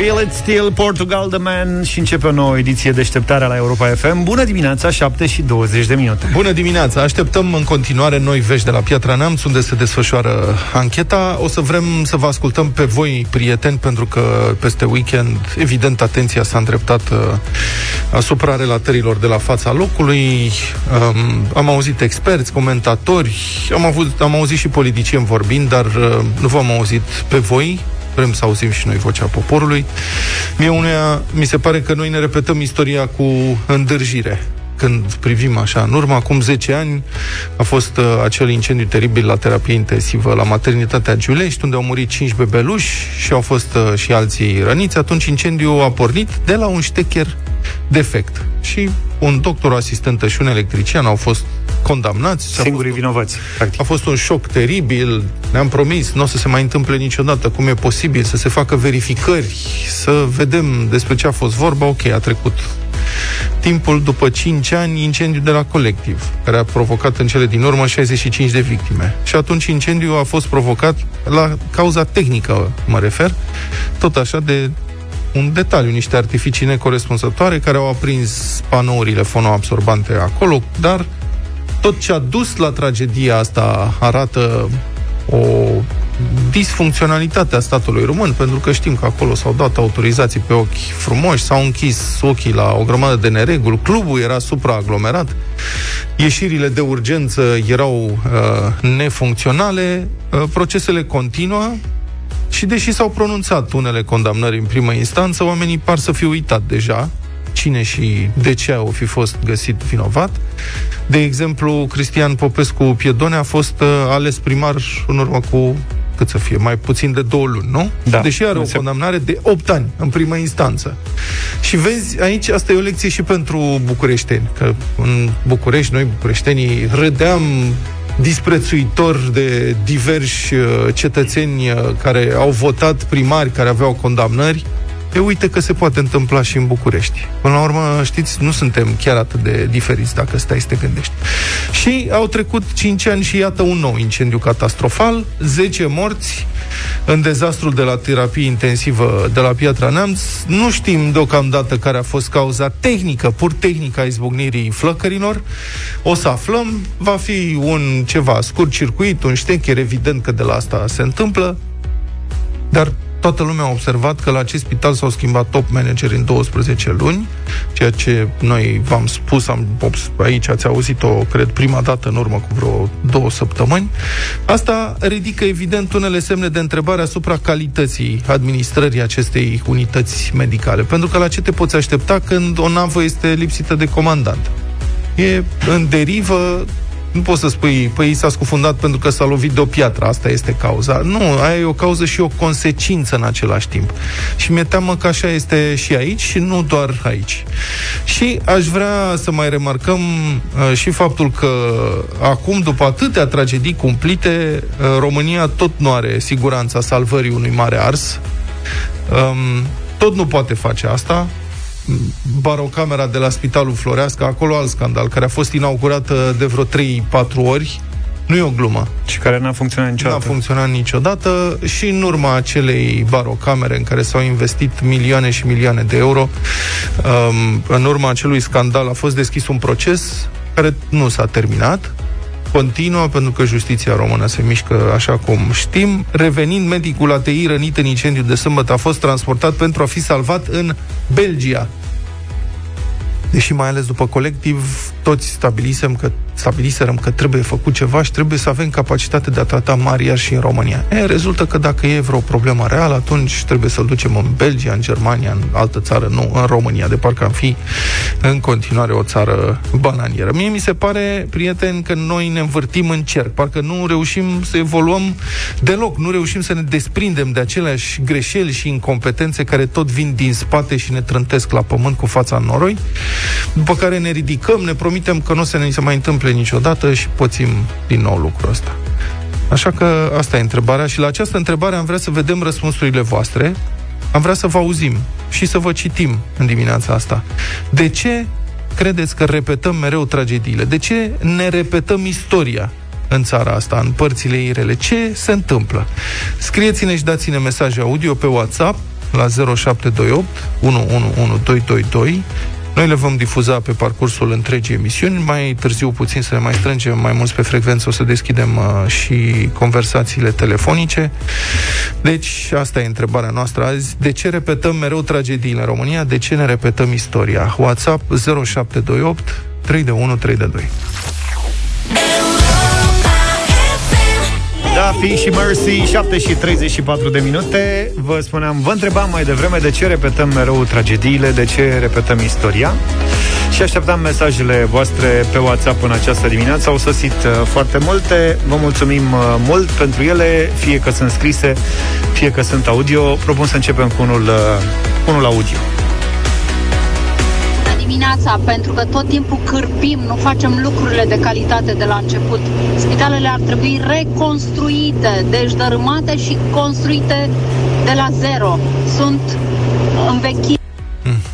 Feel It Still, Portugal The Man și începe o nouă ediție deșteptarea la Europa FM. Bună dimineața, 7 și 20 de minute. Bună dimineața! Așteptăm în continuare noi vești de la Piatra Neamț, unde se desfășoară ancheta. O să vrem să vă ascultăm pe voi, prieteni, pentru că peste weekend, evident, atenția s-a îndreptat uh, asupra relatărilor de la fața locului. Um, am auzit experți, comentatori, am, avut, am auzit și politicieni vorbind, dar uh, nu v-am auzit pe voi, vrem să auzim și noi vocea poporului. Mie unuia, mi se pare că noi ne repetăm istoria cu îndârjire când privim așa, în urmă, acum 10 ani, a fost uh, acel incendiu teribil la terapie intensivă la maternitatea Giulești, unde au murit 5 bebeluși și au fost uh, și alții răniți. Atunci incendiul a pornit de la un ștecher defect. Și un doctor, o asistentă și un electrician au fost condamnați. Singurii vinovați, practic. A fost un șoc teribil. Ne-am promis, nu o să se mai întâmple niciodată. Cum e posibil să se facă verificări, să vedem despre ce a fost vorba. Ok, a trecut timpul după 5 ani incendiu de la colectiv, care a provocat în cele din urmă 65 de victime. Și atunci incendiul a fost provocat la cauza tehnică, mă refer, tot așa de un detaliu, niște artificii necorespunzătoare care au aprins panourile fonoabsorbante acolo, dar tot ce a dus la tragedia asta arată o disfuncționalitate a statului român, pentru că știm că acolo s-au dat autorizații pe ochi frumoși, s-au închis ochii la o grămadă de nereguli, clubul era supraaglomerat, ieșirile de urgență erau uh, nefuncționale, uh, procesele continuă, și deși s-au pronunțat unele condamnări în primă instanță, oamenii par să fi uitat deja cine și de ce au fi fost găsit vinovat. De exemplu, Cristian Popescu Piedone a fost uh, ales primar în urmă cu cât să fie, mai puțin de două luni, nu? Da. Deși are o condamnare de 8 ani în primă instanță. Și vezi, aici asta e o lecție și pentru bucureșteni, că în București, noi bucureștenii râdeam disprețuitor de diversi uh, cetățeni uh, care au votat primari, care aveau condamnări, E uite că se poate întâmpla și în București. Până la urmă, știți, nu suntem chiar atât de diferiți dacă stai să te gândești. Și au trecut 5 ani și iată un nou incendiu catastrofal, 10 morți în dezastrul de la terapie intensivă de la Piatra Neamț. Nu știm deocamdată care a fost cauza tehnică, pur tehnică a izbucnirii flăcărilor. O să aflăm, va fi un ceva scurt circuit, un ștecher, evident că de la asta se întâmplă, dar toată lumea a observat că la acest spital s-au schimbat top manageri în 12 luni, ceea ce noi v-am spus, am, aici ați auzit-o, cred, prima dată în urmă cu vreo două săptămâni. Asta ridică, evident, unele semne de întrebare asupra calității administrării acestei unități medicale. Pentru că la ce te poți aștepta când o navă este lipsită de comandant? E în derivă, nu poți să spui, păi s-a scufundat pentru că s-a lovit de o piatră, asta este cauza. Nu, aia e o cauză și o consecință în același timp. Și mi-e teamă că așa este și aici și nu doar aici. Și aș vrea să mai remarcăm uh, și faptul că acum, după atâtea tragedii cumplite, uh, România tot nu are siguranța salvării unui mare ars. Um, tot nu poate face asta barocamera de la Spitalul Floreasca, acolo alt scandal, care a fost inaugurată de vreo 3-4 ori, nu e o glumă. Și care n-a funcționat niciodată. N-a funcționat niciodată și în urma acelei barocamere în care s-au investit milioane și milioane de euro, um, în urma acelui scandal a fost deschis un proces care nu s-a terminat, continuă pentru că justiția română se mișcă așa cum știm. Revenind, medicul ATI rănit în incendiu de sâmbătă a fost transportat pentru a fi salvat în Belgia. Deși mai ales după colectiv, toți stabilisem că stabiliserăm că trebuie făcut ceva și trebuie să avem capacitate de a trata mari și în România. E, rezultă că dacă e vreo problemă reală, atunci trebuie să-l ducem în Belgia, în Germania, în altă țară, nu în România, de parcă am fi în continuare o țară bananieră. Mie mi se pare, prieteni, că noi ne învârtim în cerc, parcă nu reușim să evoluăm deloc, nu reușim să ne desprindem de aceleași greșeli și incompetențe care tot vin din spate și ne trântesc la pământ cu fața în noroi, după care ne ridicăm, ne promitem că nu o să ne se mai întâmple întâmple niciodată și pățim din nou lucrul ăsta. Așa că asta e întrebarea și la această întrebare am vrea să vedem răspunsurile voastre, am vrea să vă auzim și să vă citim în dimineața asta. De ce credeți că repetăm mereu tragediile? De ce ne repetăm istoria în țara asta, în părțile ei rele? Ce se întâmplă? Scrieți-ne și dați-ne mesaje audio pe WhatsApp la 0728 111222 noi le vom difuza pe parcursul întregii emisiuni. Mai târziu puțin să ne mai strângem mai mulți pe frecvență, o să deschidem uh, și conversațiile telefonice. Deci, asta e întrebarea noastră azi. De ce repetăm mereu tragediile în România? De ce ne repetăm istoria? WhatsApp 0728 3 de 1 3 de 2. Da, fi și Mercy, 7 și 34 de minute. Vă spuneam, vă întrebam mai devreme de ce repetăm mereu tragediile, de ce repetăm istoria. Și așteptam mesajele voastre pe WhatsApp în această dimineață. Au sosit uh, foarte multe. Vă mulțumim uh, mult pentru ele, fie că sunt scrise, fie că sunt audio. Propun să începem cu unul, uh, unul audio dimineața, pentru că tot timpul cârpim, nu facem lucrurile de calitate de la început. Spitalele ar trebui reconstruite, deci dărâmate și construite de la zero. Sunt învechite.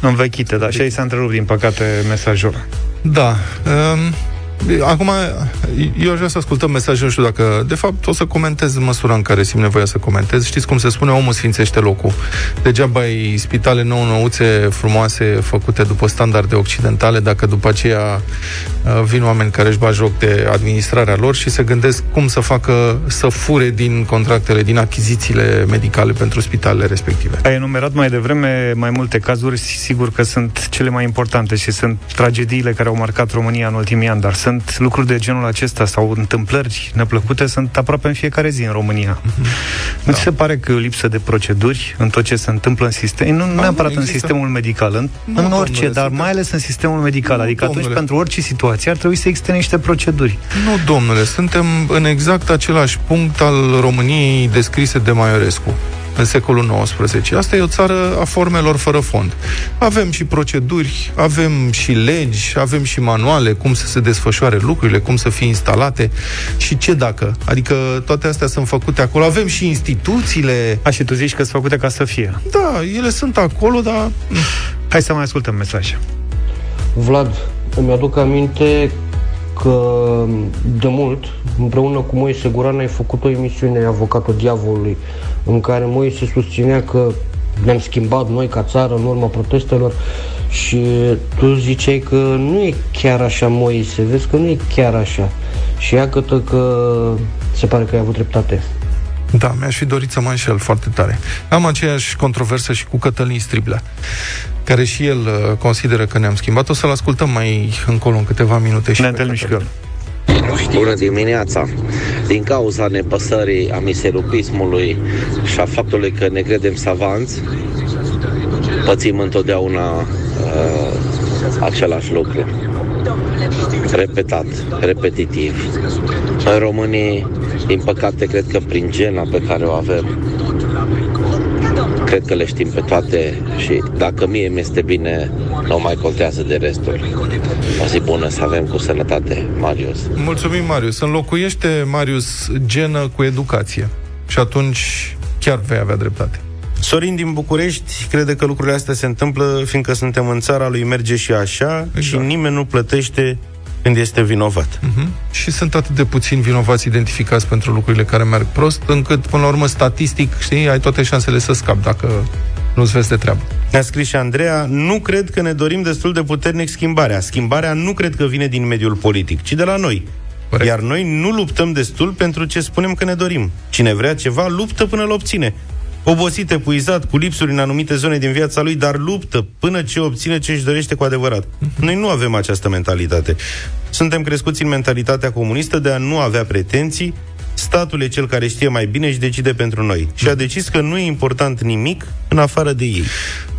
Învechite, da. Și aici s-a întrerupt, din păcate, mesajul. Da. Um, Acum, eu aș vrea să ascultăm mesajul, nu știu dacă... De fapt, o să comentez în măsura în care simt nevoia să comentez. Știți cum se spune, omul sfințește locul. Degeaba ai spitale nou-nouțe, frumoase, făcute după standarde occidentale, dacă după aceea uh, vin oameni care își bat joc de administrarea lor și se gândesc cum să facă, să fure din contractele, din achizițiile medicale pentru spitalele respective. Ai enumerat mai devreme mai multe cazuri, sigur că sunt cele mai importante și sunt tragediile care au marcat România în ultimii ani, dar sunt lucruri de genul acesta sau întâmplări neplăcute sunt aproape în fiecare zi în România. Mm-hmm. Nu da. ți se pare că e o lipsă de proceduri în tot ce se întâmplă în sistem? Nu da, neapărat în sistemul medical, în, nu, în orice, domnule, dar mai ales în sistemul medical. Nu, adică domnule. atunci, pentru orice situație, ar trebui să existe niște proceduri. Nu, domnule, suntem în exact același punct al României descrise de Maiorescu în secolul XIX. Asta e o țară a formelor fără fond. Avem și proceduri, avem și legi, avem și manuale, cum să se desfășoare lucrurile, cum să fie instalate și ce dacă. Adică toate astea sunt făcute acolo. Avem și instituțiile. A, și tu zici că sunt făcute ca să fie. Da, ele sunt acolo, dar... Hai să mai ascultăm mesaj. Vlad, îmi aduc aminte că de mult, împreună cu Moise Guran, ai făcut o emisiune Avocatul Diavolului, în care Moise susținea că ne-am schimbat noi ca țară în urma protestelor și tu ziceai că nu e chiar așa, Moise, vezi că nu e chiar așa. Și iată că se pare că ai avut dreptate. Da, mi-aș fi dorit să mă înșel foarte tare. Am aceeași controversă și cu Cătălin Striblea, care și el uh, consideră că ne-am schimbat. O să-l ascultăm mai încolo în câteva minute. Și ne întâlnim și Bună dimineața! Din cauza nepăsării a miserupismului și a faptului că ne credem savanți, pățim întotdeauna uh, același lucru. Repetat, repetitiv. În românii, din păcate, cred că prin gena pe care o avem, cred că le știm pe toate și dacă mie mi-este bine, nu mai contează de restul. O zi bună să avem cu sănătate, Marius. Mulțumim, Marius. Înlocuiește, Marius, genă cu educație. Și atunci chiar vei avea dreptate. Sorin din București crede că lucrurile astea se întâmplă fiindcă suntem în țara lui merge și așa exact. și nimeni nu plătește când este vinovat. Uh-huh. Și sunt atât de puțini vinovați identificați pentru lucrurile care merg prost, încât, până la urmă, statistic, știi, ai toate șansele să scapi dacă nu-ți vezi de treabă. Ne-a scris și Andreea, nu cred că ne dorim destul de puternic schimbarea. Schimbarea nu cred că vine din mediul politic, ci de la noi. Corect. Iar noi nu luptăm destul pentru ce spunem că ne dorim. Cine vrea ceva, luptă până îl obține obosit, epuizat, cu lipsuri în anumite zone din viața lui, dar luptă până ce obține ce își dorește cu adevărat. Noi nu avem această mentalitate. Suntem crescuți în mentalitatea comunistă de a nu avea pretenții, statul e cel care știe mai bine și decide pentru noi. Și a decis că nu e important nimic în afară de ei.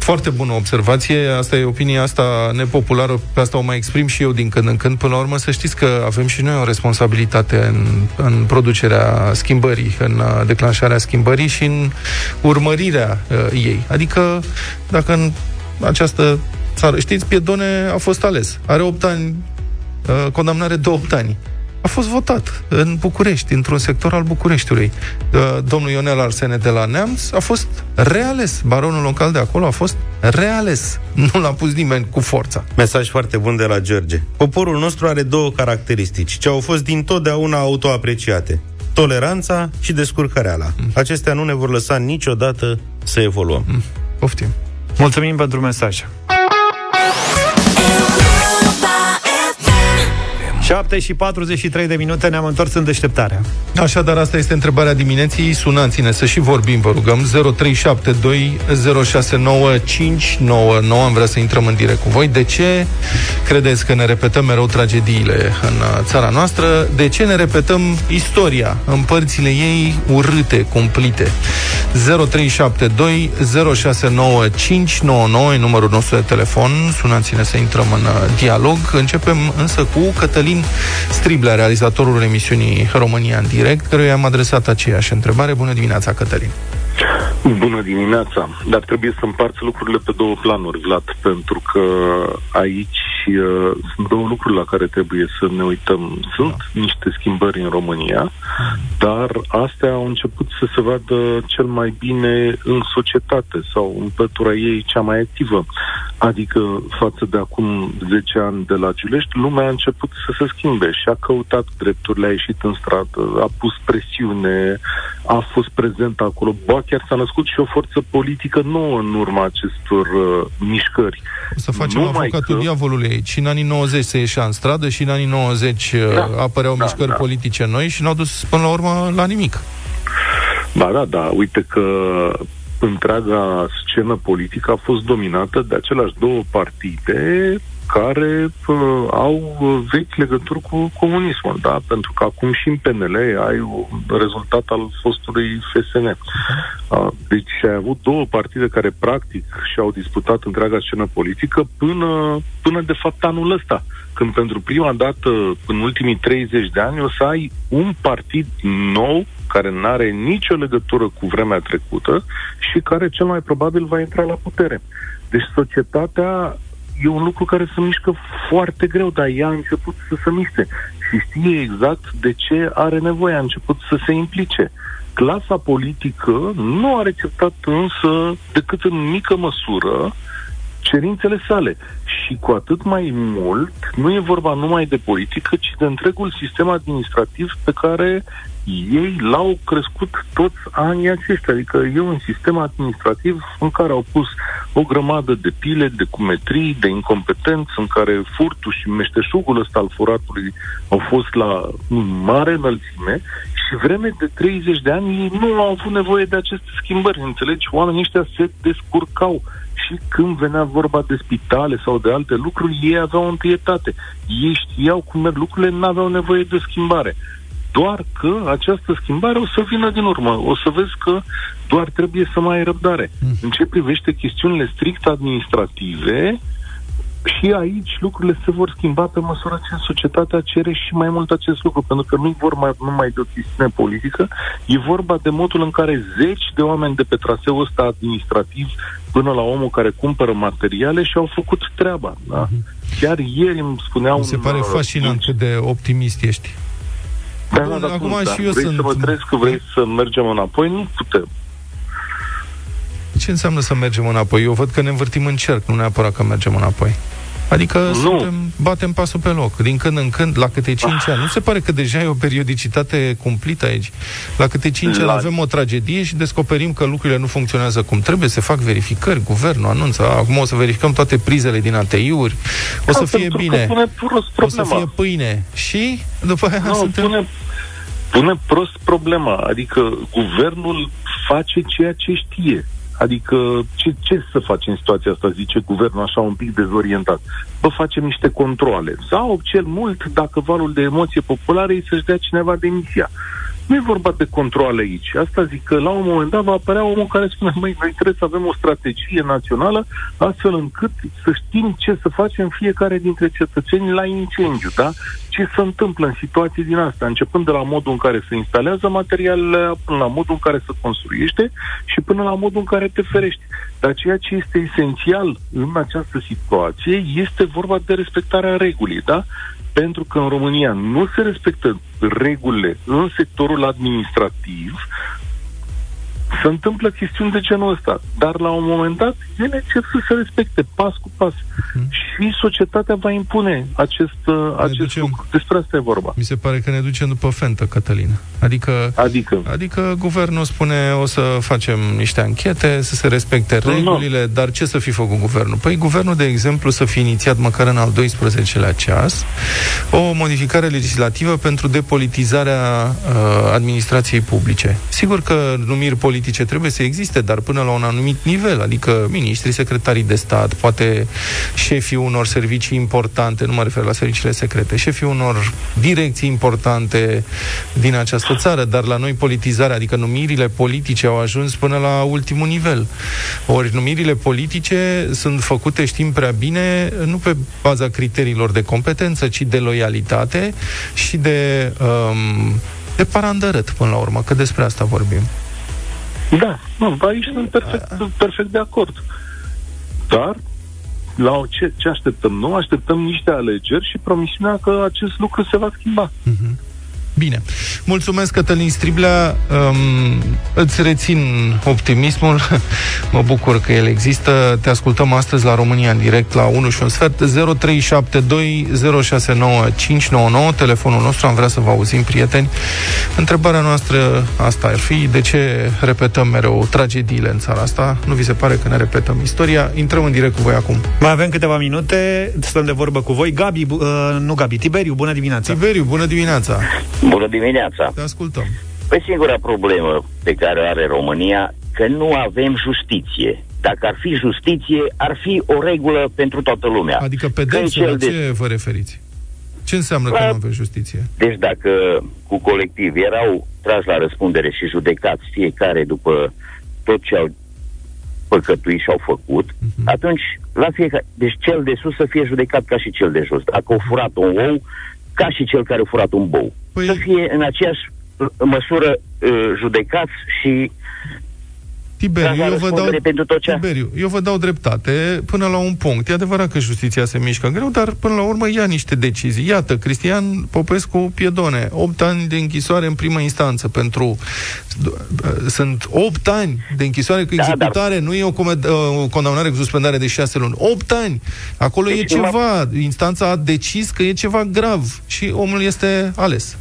Foarte bună observație, asta e opinia asta nepopulară, pe asta o mai exprim și eu din când în când. Până la urmă să știți că avem și noi o responsabilitate în, în producerea schimbării, în uh, declanșarea schimbării și în urmărirea uh, ei. Adică dacă în această țară, știți, Piedone a fost ales, are 8 ani, uh, condamnare de 8 ani a fost votat în București, într-un sector al Bucureștiului. Domnul Ionel Arsene de la Neamț a fost reales. Baronul local de acolo a fost reales. Nu l-a pus nimeni cu forța. Mesaj foarte bun de la George. Poporul nostru are două caracteristici, ce au fost dintotdeauna autoapreciate. Toleranța și descurcăreala. Mm. Acestea nu ne vor lăsa niciodată să evoluăm. Mm. Poftim. Mulțumim pentru mesaj. 7 și 43 de minute ne-am întors în deșteptarea. Așadar, asta este întrebarea dimineții. Sunați-ne să și vorbim, vă rugăm. 0372 069599. Am vrea să intrăm în direct cu voi. De ce credeți că ne repetăm mereu tragediile în uh, țara noastră? De ce ne repetăm istoria în părțile ei urâte, cumplite? 0372 069599 e numărul nostru de telefon. Sunați-ne să intrăm în uh, dialog. Începem însă cu Cătălin Cătălin Striblea, realizatorul emisiunii România în direct, căruia am adresat aceeași întrebare. Bună dimineața, Cătălin! Bună dimineața! Dar trebuie să împarți lucrurile pe două planuri, Vlad, pentru că aici uh, sunt două lucruri la care trebuie să ne uităm. Sunt da. niște schimbări în România, dar astea au început să se vadă cel mai bine în societate sau în pătura ei cea mai activă. Adică față de acum 10 ani de la Giulești, lumea a început să se schimbe și a căutat drepturile, a ieșit în stradă, a pus presiune, a fost prezent acolo. Ba, chiar s-a născut și o forță politică nouă în urma acestor uh, mișcări. O să facem Numai avocatul că... diavolului aici. Și în anii 90 se ieșea în stradă și în anii 90 uh, da, apăreau da, mișcări da. politice noi și n-au dus până la urmă la nimic. Ba da, da, uite că întreaga scenă politică a fost dominată de aceleași două partide care uh, au vechi legături cu comunismul, da? Pentru că acum și în PNL ai un rezultat al fostului FSN. Uh, deci ai avut două partide care practic și-au disputat întreaga scenă politică până, până de fapt anul ăsta, când pentru prima dată în ultimii 30 de ani o să ai un partid nou care nu are nicio legătură cu vremea trecută și care cel mai probabil va intra la putere. Deci societatea e un lucru care se mișcă foarte greu, dar ea a început să se miște și știe exact de ce are nevoie, a început să se implice. Clasa politică nu a receptat însă decât în mică măsură cerințele sale. Și cu atât mai mult, nu e vorba numai de politică, ci de întregul sistem administrativ pe care ei l-au crescut toți anii aceștia. Adică e un sistem administrativ în care au pus o grămadă de pile, de cumetrii, de incompetenți, în care furtul și meșteșugul ăsta al furatului au fost la mare înălțime și vreme de 30 de ani ei nu au avut nevoie de aceste schimbări. Înțelegi? Oamenii ăștia se descurcau și când venea vorba de spitale sau de alte lucruri, ei aveau întâietate. Ei știau cum merg lucrurile, nu aveau nevoie de schimbare. Doar că această schimbare o să vină din urmă. O să vezi că doar trebuie să mai ai răbdare. Mm. În ce privește chestiunile strict administrative, și aici lucrurile se vor schimba pe măsură ce societatea cere și mai mult acest lucru, pentru că nu e vorba numai de o chestiune politică, e vorba de modul în care zeci de oameni de pe traseul ăsta administrativ până la omul care cumpără materiale și au făcut treaba. Da? Mm-hmm. Chiar ieri îmi spuneau... Mi se pare uh, fascinant cât de optimist ești. Da, da, da, acum da. și eu vrei sunt... să mă trăiesc, că vrei să mergem înapoi? Nu putem. Ce înseamnă să mergem înapoi? Eu văd că ne învârtim în cerc, nu neapărat că mergem înapoi. Adică nu. suntem, batem pasul pe loc, din când în când, la câte 5 ah. ani. Nu se pare că deja e o periodicitate cumplită aici? La câte 5 la... ani avem o tragedie și descoperim că lucrurile nu funcționează cum trebuie, se fac verificări, guvernul anunță, acum o să verificăm toate prizele din ATI-uri, o să da, fie bine, pune o să fie pâine și după aia nu, suntem... Pune, pune prost problema, adică guvernul face ceea ce știe Adică ce, ce să faci în situația asta, zice guvernul așa un pic dezorientat? Bă, facem niște controle. Sau, cel mult, dacă valul de emoție populară e să-și dea cineva demisia. Nu e vorba de controle aici. Asta zic că la un moment dat va apărea omul care spune, măi, noi trebuie să avem o strategie națională astfel încât să știm ce să facem fiecare dintre cetățeni la incendiu, da? Ce se întâmplă în situații din asta, începând de la modul în care se instalează materialele, până la modul în care se construiește și până la modul în care te ferești. Dar ceea ce este esențial în această situație este vorba de respectarea regulii, da? Pentru că în România nu se respectă regulile în sectorul administrativ, se întâmplă chestiuni de genul ăsta, dar la un moment dat ele încep să se respecte pas cu pas uh-huh. și societatea va impune acest, uh, acest ducem, lucru. Despre asta e vorba. Mi se pare că ne ducem după fentă, Cătălina. Adică, adică? adică guvernul spune o să facem niște anchete, să se respecte regulile, no. dar ce să fi făcut guvernul? Păi guvernul, de exemplu, să fi inițiat măcar în al 12-lea ceas o modificare legislativă pentru depolitizarea uh, administrației publice. Sigur că numiri politice trebuie să existe, dar până la un anumit nivel, adică miniștri, secretarii de stat, poate șefii unor servicii importante, nu mă refer la serviciile secrete, șefii unor direcții importante din această țară, dar la noi politizarea, adică numirile politice au ajuns până la ultimul nivel. Ori numirile politice sunt făcute, știm prea bine, nu pe baza criteriilor de competență, ci de loialitate și de um, de parandărât, până la urmă, că despre asta vorbim. Da, nu, aici sunt perfect, perfect de acord. Dar, la ce, ce așteptăm? Nu așteptăm niște alegeri și promisiunea că acest lucru se va schimba. Mm-hmm. Bine. Mulțumesc, Cătălin Striblea. Um, îți rețin optimismul. mă bucur că el există. Te ascultăm astăzi la România în direct la 1 și un sfert. 0372069599 telefonul nostru. Am vrea să vă auzim, prieteni. Întrebarea noastră asta ar fi de ce repetăm mereu tragediile în țara asta? Nu vi se pare că ne repetăm istoria? Intrăm în direct cu voi acum. Mai avem câteva minute. Stăm de vorbă cu voi. Gabi, uh, nu Gabi, Tiberiu, bună dimineața. Tiberiu, bună dimineața. Bună dimineața! Te ascultăm. Păi singura problemă pe care o are România, că nu avem justiție. Dacă ar fi justiție, ar fi o regulă pentru toată lumea. Adică pedepse, la ce de... vă referiți? Ce înseamnă la... că nu avem justiție? Deci dacă cu colectiv erau trași la răspundere și judecați fiecare după tot ce au păcătuit și au făcut, uh-huh. atunci la fiecare, deci cel de sus să fie judecat ca și cel de jos. Dacă au furat un ou, ca și cel care a furat un bou. Păi... Să fie în aceeași uh, măsură uh, judecați și Tiberiu, eu vă, dau, pentru tot ce... Tiberiu, eu vă dau dreptate până la un punct. E adevărat că justiția se mișcă greu, dar până la urmă ia niște decizii. Iată, Cristian Popescu Piedone, 8 ani de închisoare în primă instanță pentru... Sunt 8 ani de închisoare cu executare, da, dar... nu e o, comed... o condamnare cu suspendare de 6 luni. 8 ani! Acolo deci e ceva. Instanța a decis că e ceva grav și omul este ales.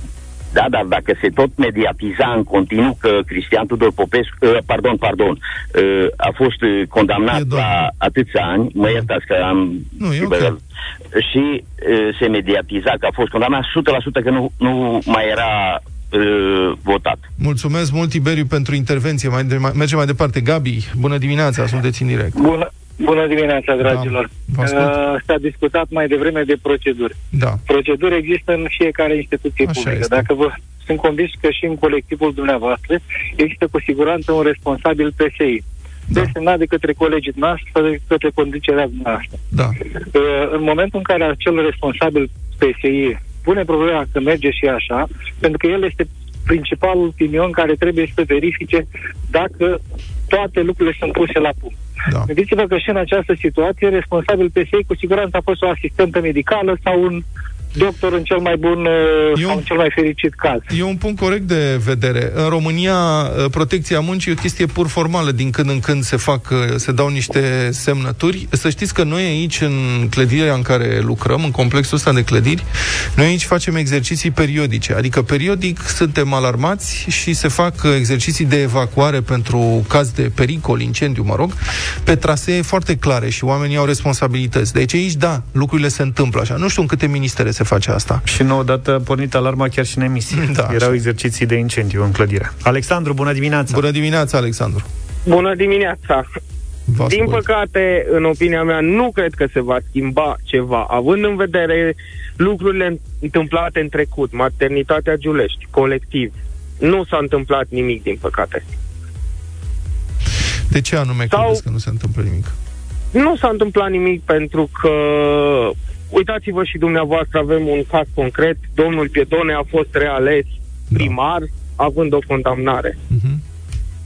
Da, dar dacă se tot mediatiza în continuu că Cristian Tudor Popescu, uh, pardon, pardon, uh, a fost uh, condamnat la atâția ani, mă iertați că am... Nu, e okay. Și uh, se mediatiza că a fost condamnat 100% că nu, nu mai era uh, votat. Mulțumesc mult, Tiberiu, pentru intervenție. Mai, de, mai, mergem mai departe. Gabi, bună dimineața, sunteți în direct. Bună, Bună dimineața, da, dragilor! Da, uh, s-a discutat mai devreme de proceduri. Da. Proceduri există în fiecare instituție Așa publică. Este. Dacă vă sunt convins că și în colectivul dumneavoastră există cu siguranță un responsabil PSI. Da. desemnat de către colegii noastre sau de către conducerea noastră. Da. Uh, în momentul în care acel responsabil PSI pune problema că merge și așa, pentru că el este principalul opinion care trebuie să verifice dacă toate lucrurile sunt puse la punct. Da. Gândiți-vă că și în această situație, responsabil PSI cu siguranță a fost o asistentă medicală sau un doctor în cel mai bun uh, sau în cel mai fericit caz. E un punct corect de vedere. În România, uh, protecția muncii e o chestie pur formală. Din când în când se fac, uh, se dau niște semnături. Să știți că noi aici, în clădirea în care lucrăm, în complexul ăsta de clădiri, noi aici facem exerciții periodice. Adică periodic suntem alarmați și se fac exerciții de evacuare pentru caz de pericol, incendiu, mă rog, pe trasee foarte clare și oamenii au responsabilități. Deci aici, da, lucrurile se întâmplă așa. Nu știu în câte ministere se face asta. Și nouă dată a pornit alarma chiar și în emisie. Da, Erau așa. exerciții de incendiu în clădire. Alexandru, bună dimineața! Bună dimineața, Alexandru! Bună dimineața! Din păcate, în opinia mea, nu cred că se va schimba ceva, având în vedere lucrurile întâmplate în trecut, maternitatea Giulești, colectiv. Nu s-a întâmplat nimic, din păcate. De ce anume Sau... credeți că nu se întâmplă nimic? Nu s-a întâmplat nimic pentru că Uitați-vă și dumneavoastră, avem un caz concret. Domnul Piedone a fost reales da. primar, da. având o condamnare. Uh-huh.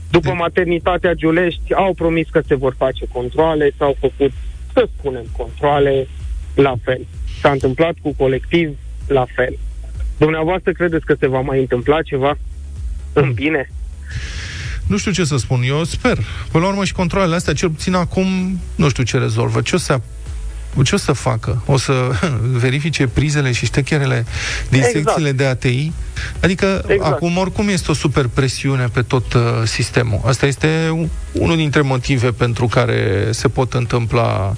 După de... maternitatea Giulești, au promis că se vor face controle, s-au făcut, să spunem, controle la fel. S-a întâmplat cu colectiv la fel. Dumneavoastră credeți că se va mai întâmpla ceva în bine? nu știu ce să spun, eu sper. Până la urmă și controlele astea, cel puțin acum, nu știu ce rezolvă. Ce o să ce o să facă? O să verifice prizele și ștecherele din exact. secțiile de ATI? Adică, exact. acum, oricum este o super presiune pe tot uh, sistemul. Asta este unul dintre motive pentru care se pot întâmpla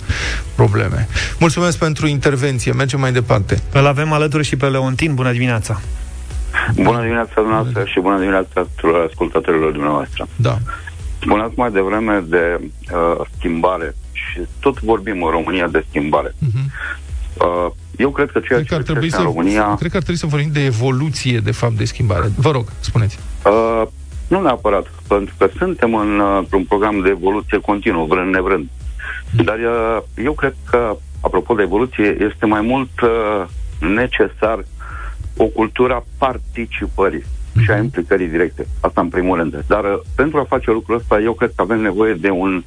probleme. Mulțumesc pentru intervenție. Mergem mai departe. Îl avem alături și pe Leontin. Bună dimineața! Bună dimineața dumneavoastră și bună dimineața tuturor ascultătorilor dumneavoastră. Da. Spuneați mai devreme de uh, schimbare și tot vorbim în România de schimbare. Uh-huh. Uh, eu cred că ceea cred ce că ar trebui să, în România... Cred că ar trebui să vorbim de evoluție, de fapt, de schimbare. Vă rog, spuneți. Uh, nu neapărat, pentru că suntem în, uh, într-un program de evoluție continuă, vrând nevrând. Uh-huh. Dar uh, eu cred că, apropo de evoluție, este mai mult uh, necesar o cultură a participării și a implicării directe. Asta în primul rând. Dar uh, pentru a face lucrul ăsta, eu cred că avem nevoie de un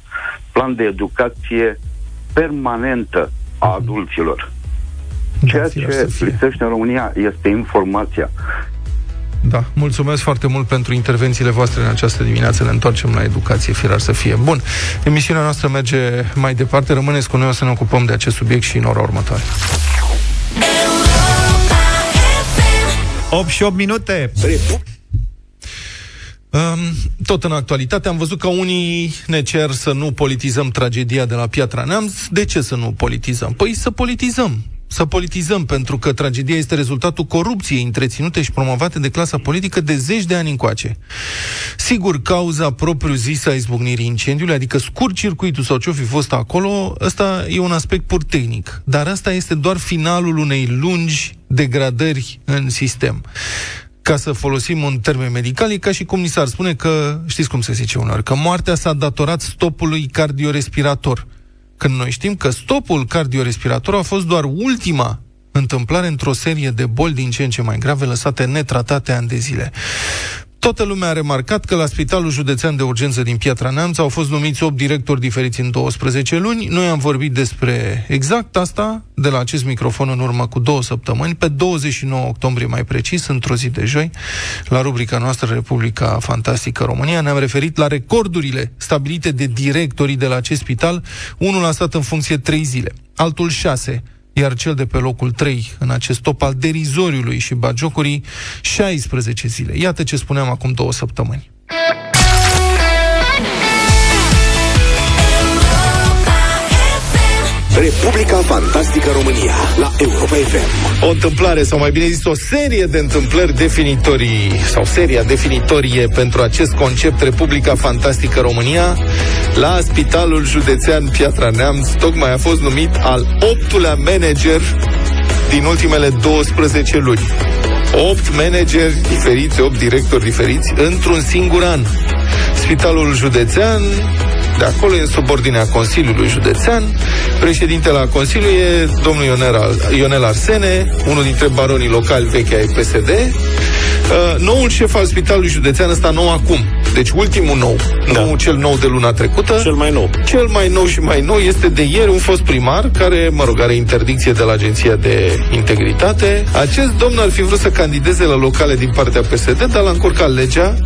plan de educație permanentă a adulților. Ceea ce lipsește în România este informația. Da, mulțumesc foarte mult pentru intervențiile voastre în această dimineață. Ne întoarcem la educație, firar să fie. Bun, emisiunea noastră merge mai departe. Rămâneți cu noi, o să ne ocupăm de acest subiect și în ora următoare. 8 și 8 minute. Um, tot în actualitate am văzut că unii ne cer să nu politizăm tragedia de la Piatra Neamț. De ce să nu politizăm? Păi să politizăm. Să politizăm, pentru că tragedia este rezultatul corupției întreținute și promovate de clasa politică de zeci de ani încoace. Sigur, cauza propriu-zisă a izbucnirii incendiului, adică scurt circuitul sau ce-o fi fost acolo, ăsta e un aspect pur tehnic. Dar asta este doar finalul unei lungi degradări în sistem ca să folosim un termen medical, e ca și cum ni s-ar spune că, știți cum se zice uneori, că moartea s-a datorat stopului cardiorespirator. Când noi știm că stopul cardiorespirator a fost doar ultima întâmplare într-o serie de boli din ce în ce mai grave lăsate netratate ani de zile. Toată lumea a remarcat că la Spitalul Județean de Urgență din Piatra Neamț au fost numiți 8 directori diferiți în 12 luni. Noi am vorbit despre exact asta de la acest microfon în urmă cu două săptămâni, pe 29 octombrie mai precis, într-o zi de joi, la rubrica noastră Republica Fantastică România. Ne-am referit la recordurile stabilite de directorii de la acest spital. Unul a stat în funcție 3 zile, altul 6, iar cel de pe locul 3 în acest top al derizoriului și bagiocurii 16 zile. Iată ce spuneam acum două săptămâni. Republica Fantastică România la Europa FM. O întâmplare, sau mai bine zis, o serie de întâmplări definitorii, sau seria definitorie pentru acest concept Republica Fantastică România, la Spitalul Județean Piatra Neamț, tocmai a fost numit al optulea manager din ultimele 12 luni. 8 manageri diferiți, 8 directori diferiți, într-un singur an. Spitalul Județean de acolo, e în subordinea Consiliului Județean. Președintele la Consiliu e domnul Ionel, Ionel Arsene, unul dintre baronii locali vechi ai PSD. Uh, noul șef al Spitalului Județean, ăsta nou acum, deci ultimul nou, da. nu cel nou de luna trecută. Cel mai nou. Cel mai nou și mai nou este de ieri un fost primar, care, mă rog, are interdicție de la Agenția de Integritate. Acest domn ar fi vrut să candideze la locale din partea PSD, dar l-a încurcat legea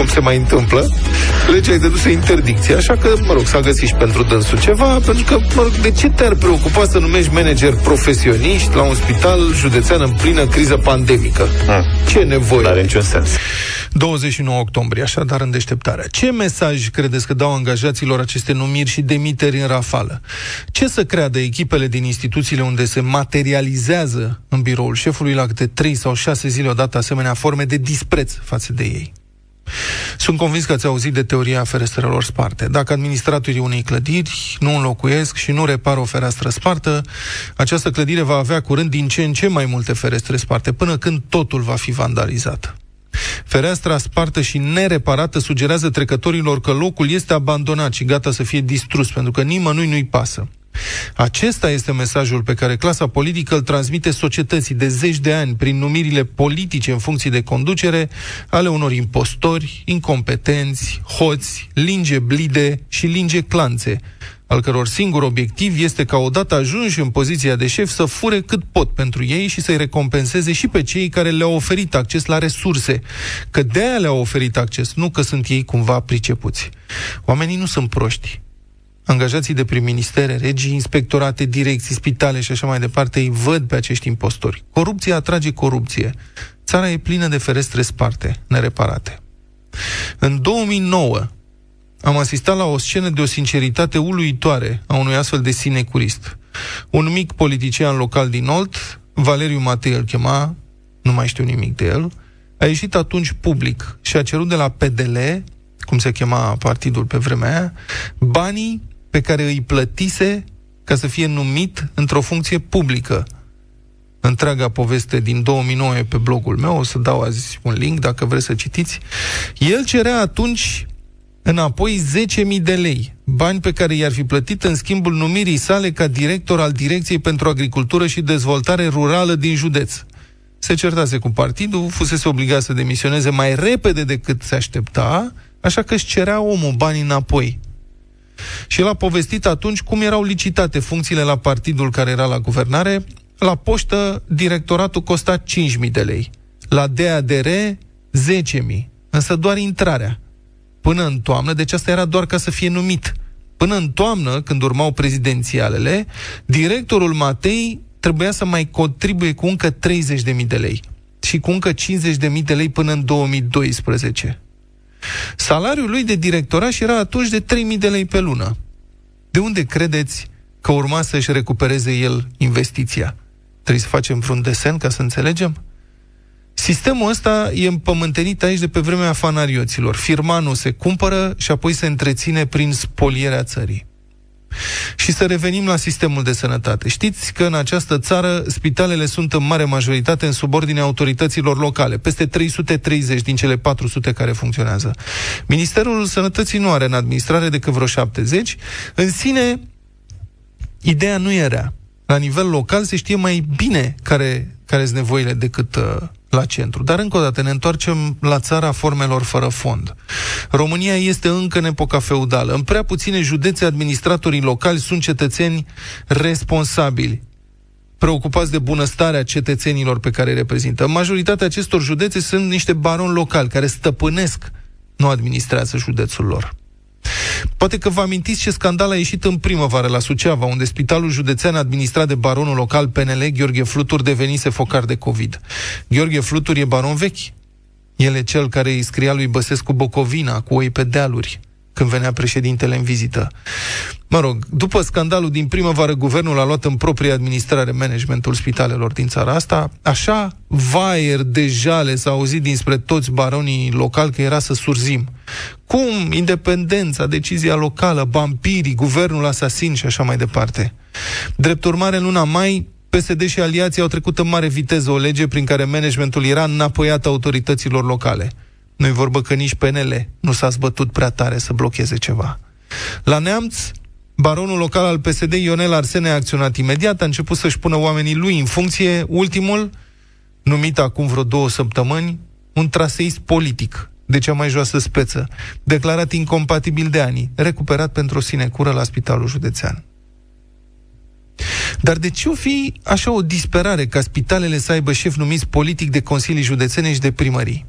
cum se mai întâmplă, legea îi dăduse interdicție, așa că, mă rog, s-a găsit și pentru dânsul ceva, pentru că, mă rog, de ce te-ar preocupa să numești manager profesioniști la un spital județean în plină criză pandemică? Hmm. Ce nevoie? N-are niciun sens. 29 octombrie, așadar în deșteptarea. Ce mesaj credeți că dau angajaților aceste numiri și demiteri în rafală? Ce să creadă echipele din instituțiile unde se materializează în biroul șefului la câte 3 sau 6 zile odată asemenea forme de dispreț față de ei? Sunt convins că ați auzit de teoria ferestrelor sparte. Dacă administratorii unei clădiri nu înlocuiesc și nu repară o fereastră spartă, această clădire va avea curând din ce în ce mai multe ferestre sparte, până când totul va fi vandalizat. Fereastra spartă și nereparată sugerează trecătorilor că locul este abandonat și gata să fie distrus, pentru că nimănui nu-i pasă. Acesta este mesajul pe care clasa politică îl transmite societății de zeci de ani prin numirile politice în funcții de conducere ale unor impostori, incompetenți, hoți, linge blide și linge clanțe, al căror singur obiectiv este ca odată ajunși în poziția de șef să fure cât pot pentru ei și să-i recompenseze și pe cei care le-au oferit acces la resurse. Că de aia le-au oferit acces, nu că sunt ei cumva pricepuți. Oamenii nu sunt proști. Angajații de prin ministere, regii, inspectorate, direcții, spitale și așa mai departe îi văd pe acești impostori. Corupția atrage corupție. Țara e plină de ferestre sparte, nereparate. În 2009, am asistat la o scenă de o sinceritate uluitoare a unui astfel de sinecurist. Un mic politician local din Olt, Valeriu Matei îl chema, nu mai știu nimic de el, a ieșit atunci public și a cerut de la PDL, cum se chema partidul pe vremea aia, banii pe care îi plătise ca să fie numit într-o funcție publică. Întreaga poveste din 2009 pe blogul meu, o să dau azi un link dacă vreți să citiți. El cerea atunci înapoi 10.000 de lei, bani pe care i-ar fi plătit în schimbul numirii sale ca director al Direcției pentru Agricultură și Dezvoltare Rurală din județ. Se certase cu partidul, fusese obligat să demisioneze mai repede decât se aștepta, așa că își cerea omul banii înapoi. Și el a povestit atunci cum erau licitate funcțiile la partidul care era la guvernare. La poștă, directoratul costa 5.000 de lei. La DADR, 10.000. Însă doar intrarea până în toamnă, deci asta era doar ca să fie numit. Până în toamnă, când urmau prezidențialele, directorul Matei trebuia să mai contribuie cu încă 30.000 de lei și cu încă 50.000 de lei până în 2012. Salariul lui de directoraș era atunci de 3.000 de lei pe lună. De unde credeți că urma să-și recupereze el investiția? Trebuie să facem vreun desen ca să înțelegem? Sistemul ăsta e împământenit aici de pe vremea fanarioților. Firmanul se cumpără și apoi se întreține prin spolierea țării. Și să revenim la sistemul de sănătate. Știți că în această țară spitalele sunt în mare majoritate în subordine autorităților locale, peste 330 din cele 400 care funcționează. Ministerul Sănătății nu are în administrare decât vreo 70. În sine, ideea nu era. La nivel local se știe mai bine care, care sunt nevoile decât uh, la centru. Dar încă o dată ne întoarcem la țara formelor fără fond. România este încă în epoca feudală. În prea puține județe administratorii locali sunt cetățeni responsabili preocupați de bunăstarea cetățenilor pe care îi reprezintă. Majoritatea acestor județe sunt niște baroni locali care stăpânesc, nu administrează județul lor. Poate că vă amintiți ce scandal a ieșit în primăvară la Suceava, unde spitalul județean administrat de baronul local PNL, Gheorghe Flutur, devenise focar de COVID. Gheorghe Flutur e baron vechi. El e cel care îi scria lui Băsescu Bocovina cu oi pe dealuri când venea președintele în vizită. Mă rog, după scandalul din primăvară, guvernul a luat în proprie administrare managementul spitalelor din țara asta. Așa, vaier de jale s-a auzit dinspre toți baronii locali că era să surzim. Cum? Independența, decizia locală, vampirii, guvernul asasin și așa mai departe. Drept urmare, în luna mai, PSD și aliații au trecut în mare viteză o lege prin care managementul era înapoiat autorităților locale. Nu-i vorbă că nici PNL nu s-a zbătut prea tare să blocheze ceva. La Neamț, baronul local al PSD, Ionel Arsene, a acționat imediat, a început să-și pună oamenii lui în funcție. Ultimul, numit acum vreo două săptămâni, un traseist politic de cea mai joasă speță, declarat incompatibil de ani, recuperat pentru o sinecură la spitalul județean. Dar de ce o fi așa o disperare ca spitalele să aibă șef numiți politic de consilii județene și de primării?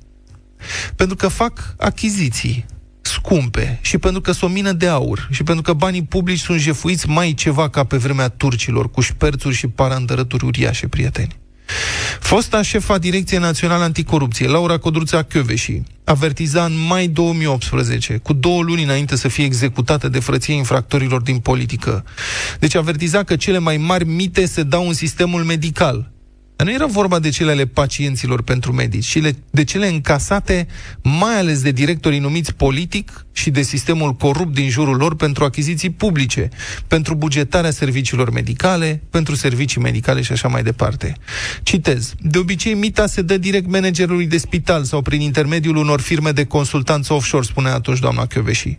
Pentru că fac achiziții scumpe și pentru că sunt o mină de aur și pentru că banii publici sunt jefuiți mai ceva ca pe vremea turcilor, cu șperțuri și parandărături uriașe, prieteni. Fosta șefa Direcției Naționale Anticorupție, Laura Codruța Chioveși, avertiza în mai 2018, cu două luni înainte să fie executată de frăție infractorilor din politică. Deci avertiza că cele mai mari mite se dau în sistemul medical, dar nu era vorba de cele ale pacienților pentru medici, ci de cele încasate mai ales de directorii numiți politic și de sistemul corupt din jurul lor pentru achiziții publice, pentru bugetarea serviciilor medicale, pentru servicii medicale și așa mai departe. Citez. De obicei, mita se dă direct managerului de spital sau prin intermediul unor firme de consultanță offshore, spune atunci doamna Chioveși.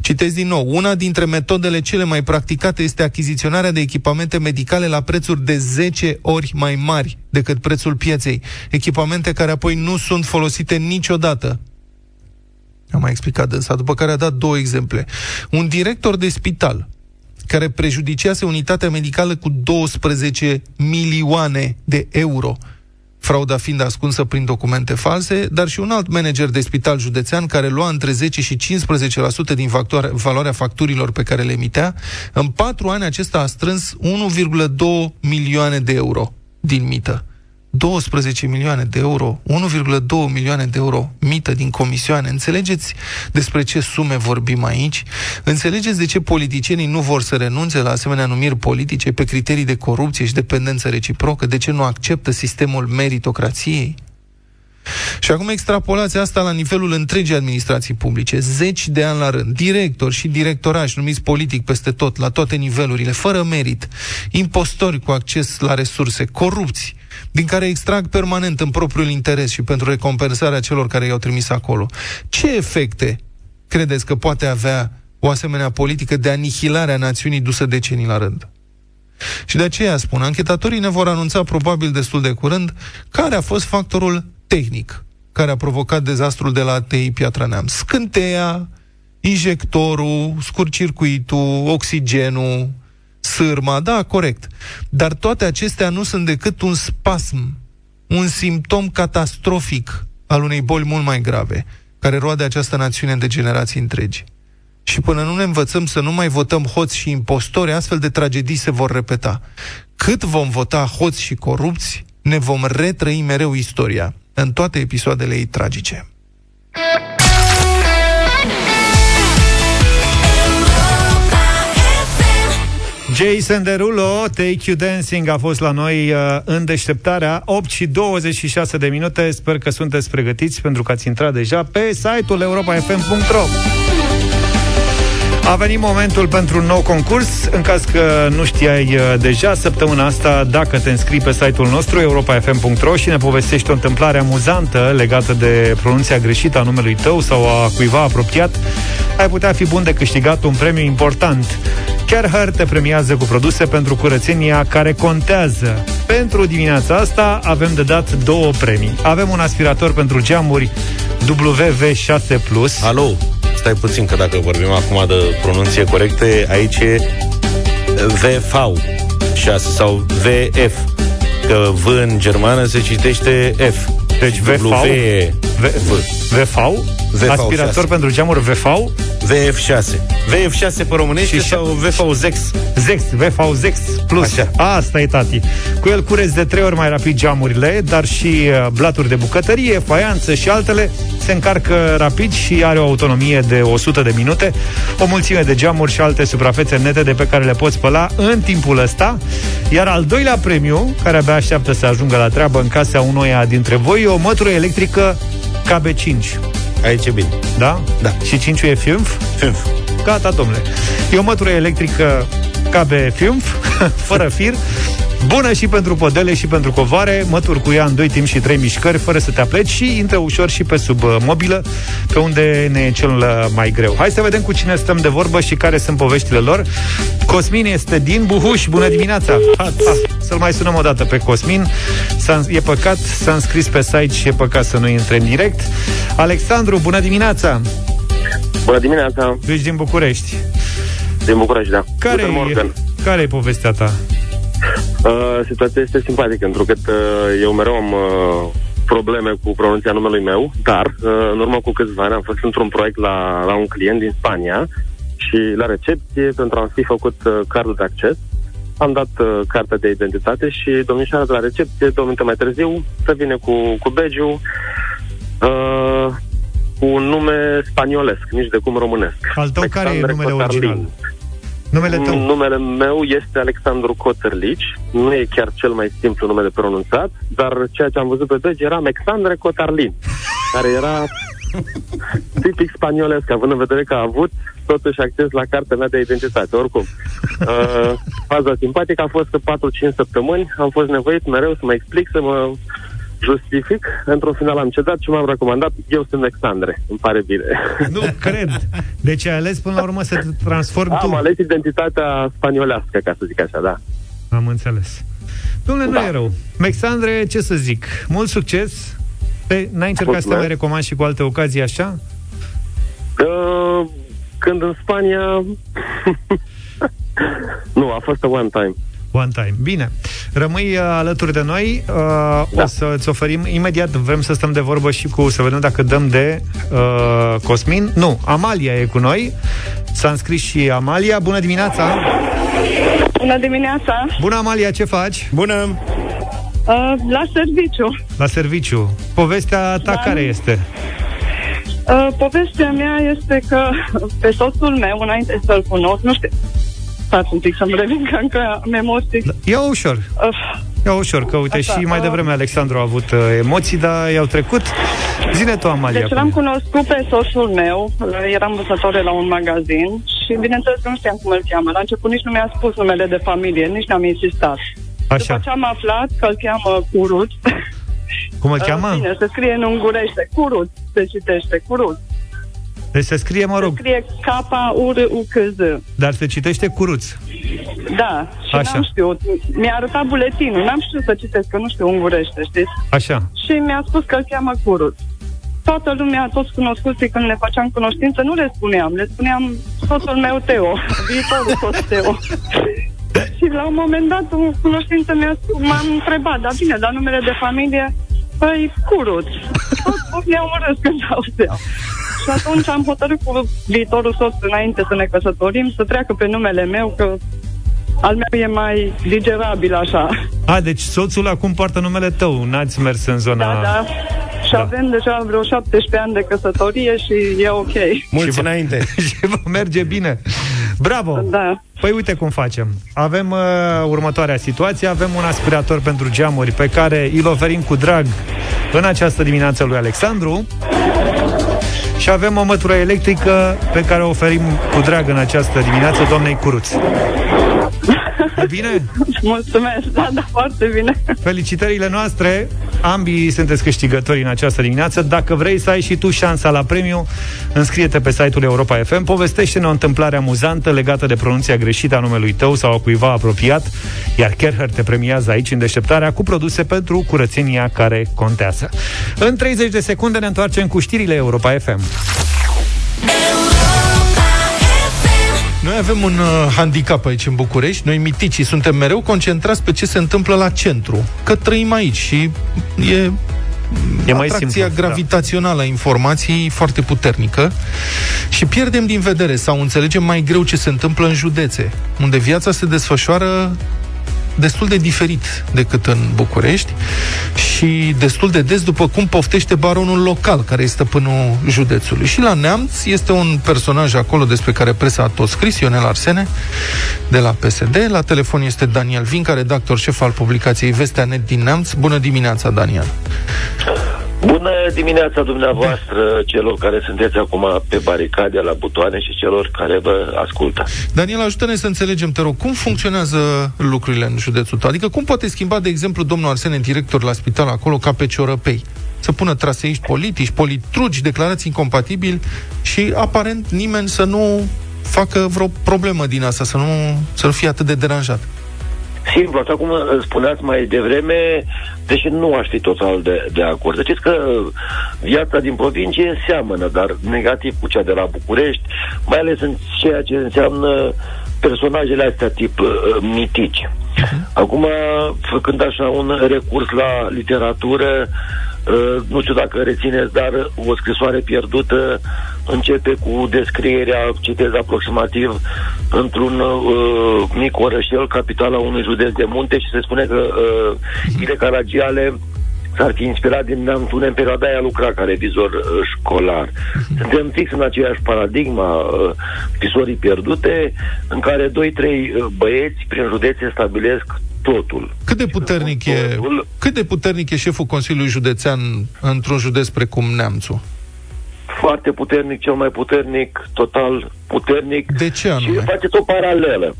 Citez din nou, una dintre metodele cele mai practicate este achiziționarea de echipamente medicale la prețuri de 10 ori mai mari decât prețul pieței. Echipamente care apoi nu sunt folosite niciodată. Am mai explicat dânsa, după care a dat două exemple. Un director de spital care prejudicease unitatea medicală cu 12 milioane de euro frauda fiind ascunsă prin documente false, dar și un alt manager de spital județean care lua între 10 și 15% din factoare, valoarea facturilor pe care le emitea. În patru ani acesta a strâns 1,2 milioane de euro din mită. 12 milioane de euro, 1,2 milioane de euro mită din comisioane. Înțelegeți despre ce sume vorbim aici? Înțelegeți de ce politicienii nu vor să renunțe la asemenea numiri politice pe criterii de corupție și dependență reciprocă? De ce nu acceptă sistemul meritocrației? Și acum extrapolați asta la nivelul întregii administrații publice, zeci de ani la rând, directori și directorași numiți politic peste tot, la toate nivelurile, fără merit, impostori cu acces la resurse, corupți, din care extrag permanent în propriul interes și pentru recompensarea celor care i-au trimis acolo. Ce efecte credeți că poate avea o asemenea politică de anihilare a națiunii dusă decenii la rând? Și de aceea spun, anchetatorii ne vor anunța probabil destul de curând care a fost factorul tehnic care a provocat dezastrul de la TI Piatra Neamț. Scânteia, injectorul, scurcircuitul, oxigenul, sârma, da, corect. Dar toate acestea nu sunt decât un spasm, un simptom catastrofic al unei boli mult mai grave, care roade această națiune de generații întregi. Și până nu ne învățăm să nu mai votăm hoți și impostori, astfel de tragedii se vor repeta. Cât vom vota hoți și corupți, ne vom retrăi mereu istoria, în toate episoadele ei tragice. Jason Derulo, Take You Dancing a fost la noi uh, în deșteptarea 8 și 26 de minute. Sper că sunteți pregătiți pentru că ați intrat deja pe site-ul europa.fm.ro a venit momentul pentru un nou concurs. În caz că nu știai uh, deja, săptămâna asta, dacă te înscrii pe site-ul nostru, europa.fm.ro și ne povestești o întâmplare amuzantă legată de pronunția greșită a numelui tău sau a cuiva apropiat, ai putea fi bun de câștigat un premiu important. Chiar Her te premiază cu produse pentru curățenia care contează. Pentru dimineața asta avem de dat două premii. Avem un aspirator pentru geamuri WV6+. Alo, stai puțin că dacă vorbim acum de pronunție corecte, aici e VV 6 sau VF. Că V în germană se citește F. Deci VV, VV, VV, aspirator 6. pentru geamuri VV VF6. VF6 pe românește și sau VV Zex? Zex, VV Zex Plus. Așa. Asta e, tati. Cu el cureți de trei ori mai rapid geamurile, dar și uh, blaturi de bucătărie, faianță și altele. Se încarcă rapid și are o autonomie de 100 de minute, o mulțime de geamuri și alte suprafețe nete de pe care le poți spăla în timpul ăsta. Iar al doilea premiu, care abia așteaptă să ajungă la treabă în casa unoia dintre voi, e o mătură electrică KB5. Aici e bine. Da? Da. Și 5 e fiumf? Fiumf. Gata, domnule. E o mătură electrică KB fiumf, fără fir, Bună și pentru podele și pentru covoare, mături cu ea în 2 timp și 3 mișcări, fără să te apleci și intră ușor și pe sub uh, mobilă, pe unde ne e cel uh, mai greu. Hai să vedem cu cine stăm de vorbă și care sunt poveștile lor. Cosmin este din Buhuș, bună dimineața! Ha, să-l mai sunăm o dată pe Cosmin. S-a, e păcat, s-a înscris pe site și e păcat să nu intre în direct. Alexandru, bună dimineața! Bună dimineața! Tu ești din București. Din București, da. Care e, care e povestea ta? Uh, situația este simpatică, pentru că uh, eu mereu am uh, probleme cu pronunția numelui meu, dar uh, în urmă cu câțiva ani am fost într-un proiect la, la un client din Spania și la recepție, pentru a fi făcut uh, cardul de acces, am dat uh, cartea de identitate și domnișoara de la recepție, două minute mai târziu, să vine cu, cu badge uh, cu un nume spaniolesc, nici de cum românesc. Al tău care e numele Cotarlin. original? Numele tău? Numele meu este Alexandru Coterlici. Nu e chiar cel mai simplu nume de pronunțat, dar ceea ce am văzut pe deci era Alexandre Cotarlin, care era tipic spaniolesc, având în vedere că a avut totuși acces la cartea mea de identitate. Oricum, uh, faza simpatică a fost că 4-5 săptămâni am fost nevoit mereu să mă explic, să mă justific. Într-un final am cedat și m-am recomandat. Eu sunt Alexandre. Îmi pare bine. Nu, cred. Deci ai ales până la urmă să te transformi Am tu. ales identitatea spaniolească, ca să zic așa, da. Am înțeles. Domnule, nu e rău. Alexandre, ce să zic? Mult succes. Pe, n-ai încercat să te Mulțumesc. mai recomand și cu alte ocazii așa? Uh, când în Spania... nu, a fost a one time. One time. Bine. Rămâi uh, alături de noi. Uh, da. O să-ți oferim imediat, vrem să stăm de vorbă și cu, să vedem dacă dăm de uh, Cosmin. Nu, Amalia e cu noi. S-a înscris și Amalia. Bună dimineața! Bună dimineața! Bună, Amalia, ce faci? Bună! Uh, la serviciu. La serviciu. Povestea ta Da. care este? Uh, povestea mea este că pe soțul meu, înainte să-l cunosc, nu știu, stați un pic să-mi revin, că încă am emoții. Ia ușor. Uh, Ia ușor, că uite, Așa, și mai uh, devreme Alexandru a avut uh, emoții, dar i-au trecut. Zine tu, Amalia. deci cum l-am e. cunoscut pe soțul meu, eram văzătoare la un magazin și bineînțeles că nu știam cum îl cheamă. La început nici nu mi-a spus numele de familie, nici n-am insistat. Așa. După ce am aflat că îl cheamă Curut, Cum îl uh, cheamă? bine, se scrie în ungurește, Curut, se citește, Curut. Deci se scrie, mă Se rog, scrie K-U-R-U-K-Z. dar se citește curuț. Da, și Așa. n-am știut. Mi-a arătat buletinul, n-am știut să citesc, că nu știu ungurește, știți? Așa. Și mi-a spus că îl cheamă Curut. Toată lumea, toți cunoscuții, când ne făceam cunoștință, nu le spuneam. Le spuneam soțul meu Teo, viitorul soț Teo. și la un moment dat, o cunoștință mi-a spus, m-am întrebat, dar bine, dar numele de familie, păi Curut. Toți ne-au urât când auzeau. Și atunci am hotărât cu viitorul soț, înainte să ne căsătorim, să treacă pe numele meu, că al meu e mai digerabil așa. A, deci soțul acum poartă numele tău, n-ați mers în zona... Da, da. Și Da. avem deja vreo 17 ani de căsătorie și e ok. Mulți înainte. și vă merge bine. Bravo! Da. Păi uite cum facem. Avem uh, următoarea situație, avem un aspirator pentru geamuri pe care îl oferim cu drag în această dimineață lui Alexandru și avem o mătură electrică pe care o oferim cu drag în această dimineață doamnei Curuț. E bine? Mulțumesc, da, da, foarte bine. Felicitările noastre, ambii sunteți câștigători în această dimineață. Dacă vrei să ai și tu șansa la premiu, înscrie-te pe site-ul Europa FM, povestește-ne o întâmplare amuzantă legată de pronunția greșită a numelui tău sau a cuiva apropiat, iar Kerher te premiază aici în deșteptarea cu produse pentru curățenia care contează. În 30 de secunde ne întoarcem cu știrile Europa FM. Noi avem un uh, handicap aici în București, noi miticii suntem mereu concentrați pe ce se întâmplă la centru, că trăim aici și e E mai atracția simplu, da. gravitațională a informației foarte puternică și pierdem din vedere sau înțelegem mai greu ce se întâmplă în județe, unde viața se desfășoară destul de diferit decât în București și destul de des după cum poftește baronul local, care este stăpânul județului. Și la Neamț este un personaj acolo despre care presa a tot scris, Ionel Arsene, de la PSD. La telefon este Daniel Vinca, redactor șef al publicației Vestea Net din Neamț. Bună dimineața, Daniel! Bună dimineața dumneavoastră, celor care sunteți acum pe baricade la butoane și celor care vă ascultă. Daniel, ajută-ne să înțelegem, te rog, cum funcționează lucrurile în județul tău? Adică cum poate schimba, de exemplu, domnul Arsene, director la spital acolo, ca pe ciorăpei? Să pună traseiști politici, politrugi, declarații incompatibili și aparent nimeni să nu facă vreo problemă din asta, să nu, să nu fie atât de deranjat. Simplu, așa cum uh, spuneați mai devreme, deși nu aș fi total de, de acord. Să Știți că viața din provincie seamănă, dar negativ cu cea de la București, mai ales în ceea ce înseamnă personajele astea tip uh, mitici. Acum, făcând așa un recurs la literatură, uh, nu știu dacă rețineți, dar o scrisoare pierdută începe cu descrierea, citez aproximativ, într-un uh, mic orășel, capitala unui județ de munte și se spune că uh, Ire Caragiale s-ar fi inspirat din Neamț unde în perioada aia lucra ca revizor uh, școlar. Suntem fix în aceeași paradigma uh, scrisorii pierdute, în care doi, trei uh, băieți prin județe stabilesc totul. Cât de puternic e, cât de puternic e șeful Consiliului Județean într-un județ precum Neamțul? Foarte puternic, cel mai puternic, total puternic. De ce anume? Și faceți o paralelă.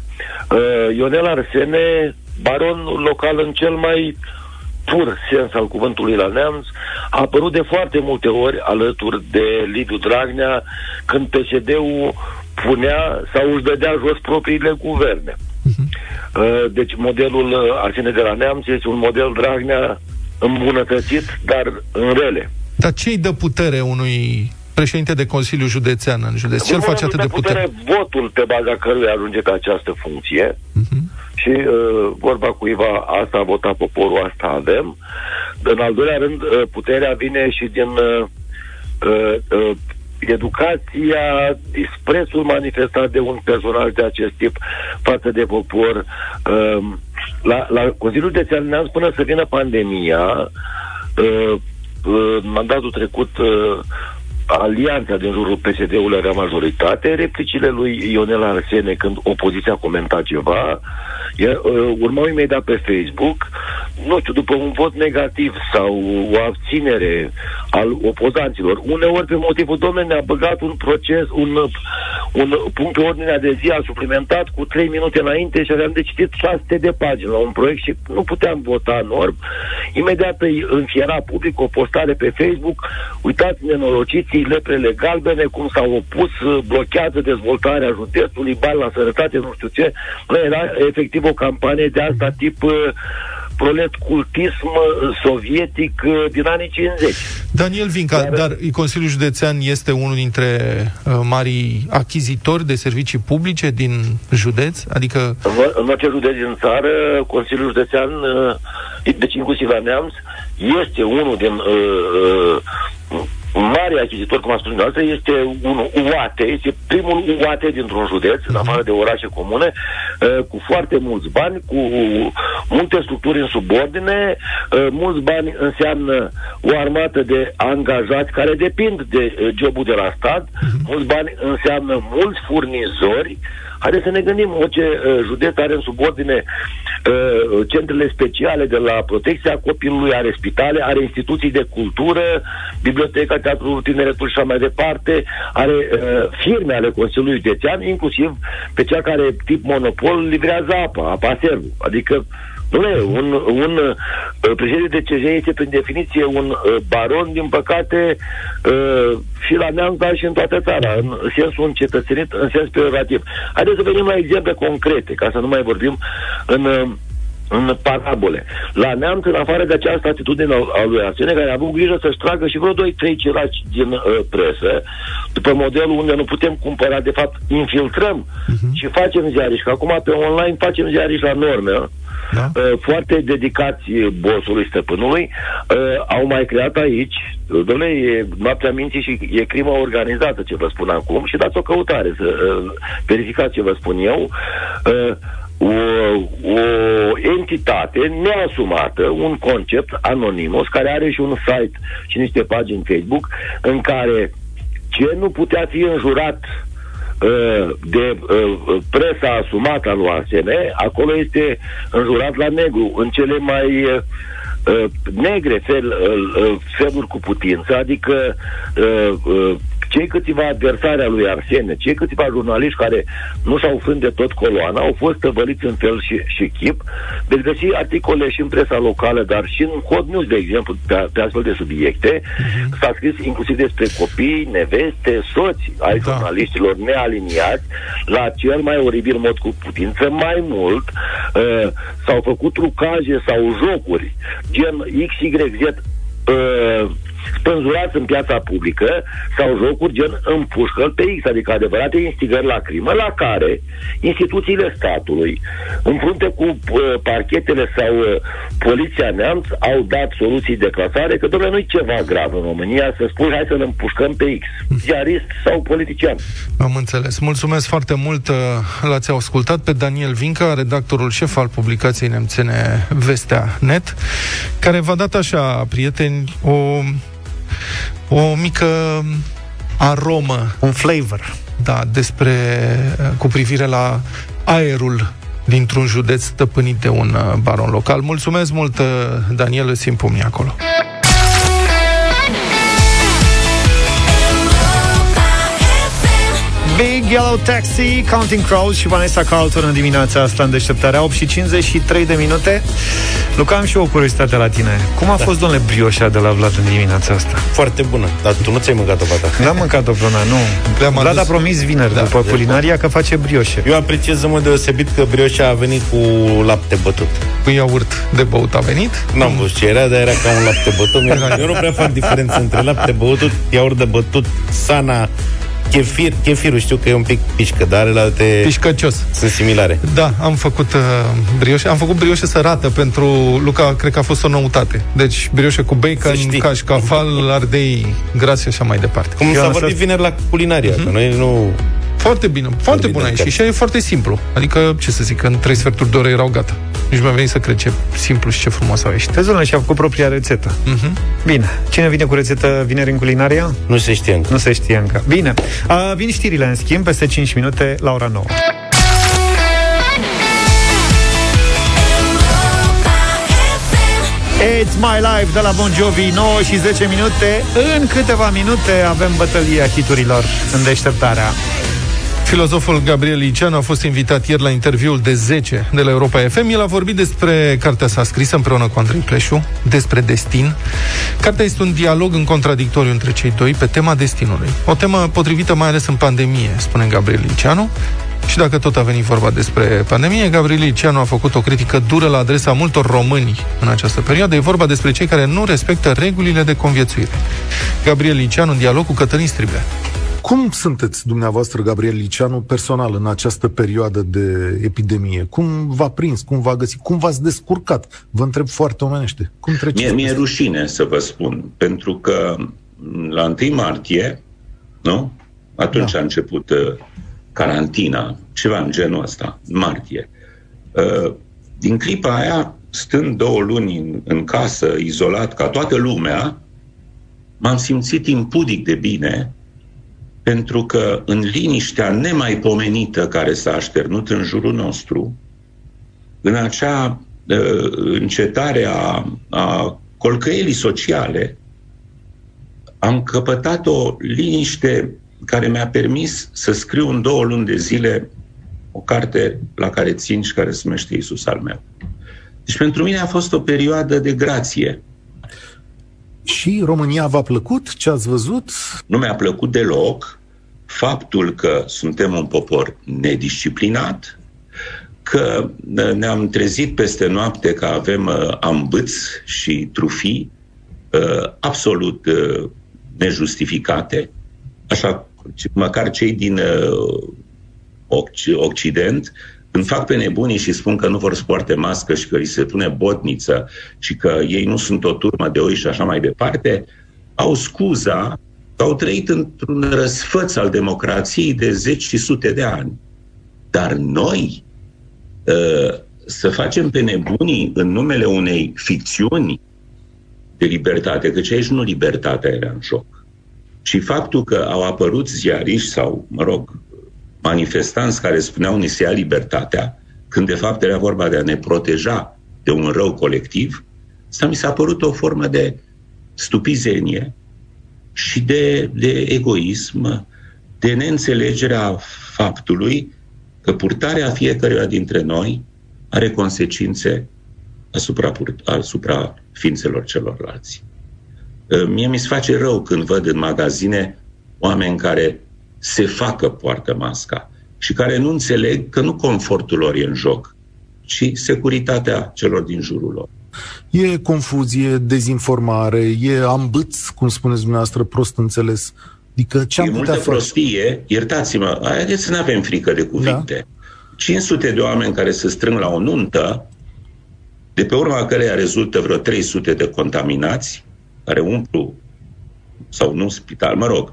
Uh, Ionel Arsene, baron local în cel mai pur sens al cuvântului la neamț, a apărut de foarte multe ori alături de Liviu Dragnea când PSD-ul punea sau își dădea jos propriile guverne. Uh, Deci modelul uh, Arsene de la Neamț este un model Dragnea îmbunătățit, dar în rele. Dar ce îi dă putere unui președinte de Consiliu Județean în județ? Ce îl face atât de putere? Votul pe baza căruia ajunge pe această funcție. Mhm. Și uh, vorba cuiva, asta a votat poporul, asta avem. În al doilea rând, uh, puterea vine și din uh, uh, uh, educația, disprețul manifestat de un personaj de acest tip față de popor. Uh, la, la Consiliul de Neamț, până să vină pandemia, uh, uh, în mandatul trecut uh, alianța din jurul PSD-ului avea majoritate, replicile lui Ionel Arsene când opoziția comenta ceva, e, uh, urmau imediat pe Facebook, nu știu, după un vot negativ sau o abținere al opozanților, uneori pe motivul, domnule, ne-a băgat un proces, un, un punct pe ordinea de zi, a suplimentat cu 3 minute înainte și aveam de citit 600 de pagini la un proiect și nu puteam vota norm. Imediat îi înfiera public o postare pe Facebook, uitați nenorociții, leprele galbene, cum s-au opus, blochează dezvoltarea județului, bani la sănătate, nu știu ce. Bă, Era efectiv o campanie de asta tip uh, prolet cultism uh, sovietic uh, din anii 50. Daniel Vinca, dar, dar Consiliul Județean este unul dintre uh, marii achizitori de servicii publice din județ? Adică... În, în orice județ din țară, Consiliul Județean, uh, deci inclusiv la Neamț, este unul din uh, uh, mari achizitori, cum a spus dumneavoastră, este un UAT, este primul UAT dintr-un județ, în afară de orașe comune, uh, cu foarte mulți bani, cu multe structuri în subordine, uh, mulți bani înseamnă o armată de angajați care depind de uh, jobul de la stat, mulți bani înseamnă mulți furnizori, Haideți să ne gândim, orice uh, județ are în subordine uh, centrele speciale de la protecția copilului, are spitale, are instituții de cultură, biblioteca, teatrul, tineretul și așa mai departe, are uh, firme ale Consiliului Județean, inclusiv pe cea care tip monopol livrează apa, apa servu. Adică Dom'le, un, un uh, președinte de CJ este prin definiție un uh, baron, din păcate, uh, și la neamț, dar și în toată țara, în sensul încetățenit, în sens peorativ. Haideți să venim la exemple concrete, ca să nu mai vorbim în, uh, în parabole. La neamț, în afară de această atitudine a lui Arsene, care a avut grijă să-și tragă și vreo 2-3 cilaci din uh, presă, după modelul unde nu putem cumpăra, de fapt, infiltrăm uh-huh. și facem ziariști, că acum pe online facem ziariști la norme, da? uh, foarte dedicați bossului stăpânului, uh, au mai creat aici, domnule, e noaptea minții și e crimă organizată, ce vă spun acum, și dați o căutare să uh, verificați ce vă spun eu, uh, o, o entitate neasumată, un concept anonimos, care are și un site și niște pagini Facebook, în care ce nu putea fi înjurat uh, de uh, presa asumată a lui Arsene, acolo este înjurat la negru, în cele mai uh, negre fel, uh, uh, feluri cu putință, adică uh, uh, cei câțiva adversari al lui Arsene, cei câțiva jurnaliști care nu s-au frânt de tot coloana, au fost tăvăliți în fel și, și chip. Veți găsi articole și în presa locală, dar și în Hot News, de exemplu, pe, pe astfel de subiecte. Uh-huh. S-a scris inclusiv despre copii, neveste, soți ai da. jurnaliștilor nealiniați la cel mai oribil mod cu putință. Mai mult, uh, s-au făcut trucaje sau jocuri, gen XYZ uh, spânzurați în piața publică sau jocuri gen împușcă pe X, adică adevărate instigări la crimă, la care instituțiile statului, în frunte cu uh, parchetele sau uh, poliția neamț, au dat soluții de clasare, că, domnule, nu-i ceva grav în România să spui, hai să-l împușcăm pe X, ziarist sau politician. Am înțeles. Mulțumesc foarte mult. uh, L-ați ascultat pe Daniel Vinca, redactorul șef al publicației nemțene Vestea Net, care v-a dat așa, prieteni, o o mică aromă. Un flavor. Da, despre, cu privire la aerul dintr-un județ stăpânit de un uh, baron local. Mulțumesc mult, uh, Daniel, îți impumni acolo. Big Yellow Taxi, Counting Crows și Vanessa Carlton în dimineața asta în deșteptarea 8 și 53 de minute. Luca, am și o curiozitate la tine. Cum a da. fost, domnule, brioșa de la Vlad în dimineața asta? Foarte bună, dar tu nu ți-ai mâncat-o pe ta. N-am mâncat-o până, nu. Vlad a promis vineri da, după culinaria că face brioșe. Eu apreciez în mod deosebit că brioșa a venit cu lapte bătut. Cu iaurt de băut a venit? N-am văzut ce era, dar era ca un lapte bătut. Eu nu prea fac diferență între lapte băutut, iaurt de bătut, sana, Chefir, chefirul știu că e un pic pișcă, dar ale alte Pișcăcios. sunt similare. Da, am făcut uh, brioșe. Am făcut brioșe sărată pentru Luca, cred că a fost o noutate. Deci brioșe cu bacon, cașcaval, ardei gras și așa mai departe. Cum s-a vorbit vineri la culinaria, uh-huh. că noi nu foarte bine, foarte bună și și e foarte simplu. Adică, ce să zic, în trei sferturi de oră erau gata. Nici mi-a venit să cred ce simplu și ce frumos au ieșit. Tezul și-a făcut propria rețetă. Uh-huh. Bine. Cine vine cu rețetă vineri în culinaria? Nu se știe încă. Nu se știe încă. Bine. Uh, vin știrile, în schimb, peste 5 minute la ora 9. It's My Life de la Bon Jovi 9 și 10 minute În câteva minute avem bătălia hiturilor În deșteptarea Filozoful Gabriel Liceanu a fost invitat ieri la interviul de 10 de la Europa FM. El a vorbit despre cartea sa scrisă împreună cu Andrei Pleșu, despre destin. Cartea este un dialog în contradictoriu între cei doi pe tema destinului. O temă potrivită mai ales în pandemie, spune Gabriel Liceanu. Și dacă tot a venit vorba despre pandemie, Gabriel Liceanu a făcut o critică dură la adresa multor români în această perioadă. E vorba despre cei care nu respectă regulile de conviețuire. Gabriel Liceanu în dialog cu Cătălin Striblea. Cum sunteți dumneavoastră, Gabriel Liceanu, personal în această perioadă de epidemie? Cum v-a prins? Cum v-a găsit? Cum v-ați descurcat? Vă întreb foarte omenește. Cum treceți? Mie, mi-e rușine să vă spun, pentru că la 1 martie, nu? Atunci da. a început uh, carantina, ceva în genul ăsta, în martie. Uh, din clipa aia, stând două luni în, în casă, izolat ca toată lumea, m-am simțit impudic de bine pentru că în liniștea nemaipomenită care s-a așternut în jurul nostru, în acea uh, încetare a, a colcăielii sociale, am căpătat o liniște care mi-a permis să scriu în două luni de zile o carte la care țin și care se numește Iisus al meu. Deci pentru mine a fost o perioadă de grație. Și România v-a plăcut? Ce ați văzut? Nu mi-a plăcut deloc faptul că suntem un popor nedisciplinat, că ne-am trezit peste noapte că avem uh, ambâți și trufii uh, absolut uh, nejustificate, așa măcar cei din Occident, când fac pe nebunii și spun că nu vor să poarte mască și că îi se pune botniță și că ei nu sunt o turmă de oi și așa mai departe, au scuza că au trăit într-un răsfăț al democrației de zeci și sute de ani. Dar noi ă, să facem pe nebunii în numele unei ficțiuni de libertate, căci aici nu libertatea era în joc, și faptul că au apărut ziariști sau, mă rog, manifestanți care spuneau ni se ia libertatea, când de fapt era vorba de a ne proteja de un rău colectiv, asta mi s-a părut o formă de stupizenie și de, de egoism, de neînțelegerea faptului că purtarea fiecăruia dintre noi are consecințe asupra, asupra ființelor celorlalți. Mie mi se face rău când văd în magazine oameni care se facă poartă masca și care nu înțeleg că nu confortul lor e în joc, ci securitatea celor din jurul lor. E confuzie, dezinformare, e ambâț, cum spuneți dumneavoastră, prost înțeles. Adică ce am e multă face? prostie, iertați-mă, haideți să nu avem frică de cuvinte. Da. 500 de oameni care se strâng la o nuntă, de pe urma căreia rezultă vreo 300 de contaminați, care umplu, sau nu spital, mă rog,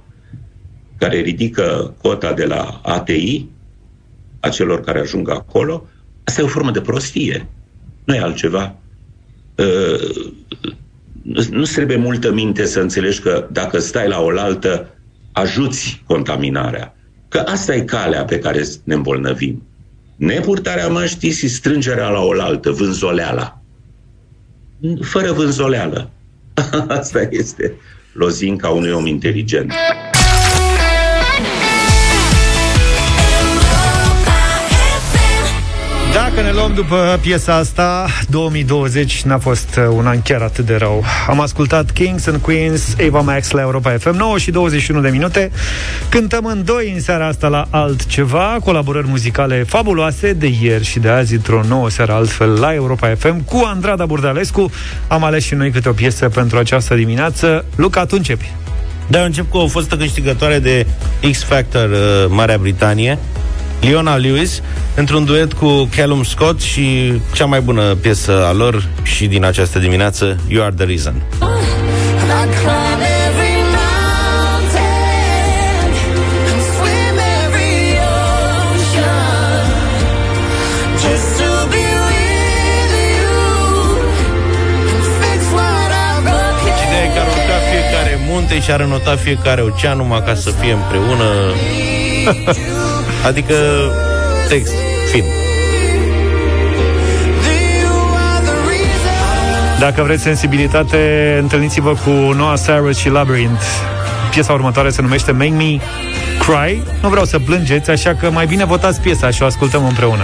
care ridică cota de la ATI, a celor care ajung acolo, asta e o formă de prostie. Nu e altceva. Uh, nu trebuie multă minte să înțelegi că dacă stai la oaltă, ajuți contaminarea. Că asta e calea pe care ne îmbolnăvim. Nepurtarea măștii și strângerea la oaltă, vânzoleala. Fără vânzoleală. asta este lozinca unui om inteligent. Dacă ne luăm după piesa asta, 2020 n-a fost uh, un an chiar atât de rău. Am ascultat Kings and Queens, Eva Max la Europa FM, 9 și 21 de minute. Cântăm în doi în seara asta la altceva, colaborări muzicale fabuloase de ieri și de azi într-o nouă seară altfel la Europa FM cu Andrada Burdalescu. Am ales și noi câte o piesă pentru această dimineață. Luca, tu începi. Da, eu încep cu o fostă câștigătoare de X Factor uh, Marea Britanie, Leona Lewis, într-un duet cu Callum Scott și cea mai bună piesă a lor și din această dimineață, You Are The Reason. Ideea e că ar urca fiecare munte și ar înota fiecare ocean numai ca să fie împreună. adică text, film. Dacă vreți sensibilitate, întâlniți-vă cu Noah Cyrus și Labyrinth. Piesa următoare se numește Make Me Cry. Nu vreau să plângeți, așa că mai bine votați piesa și o ascultăm împreună.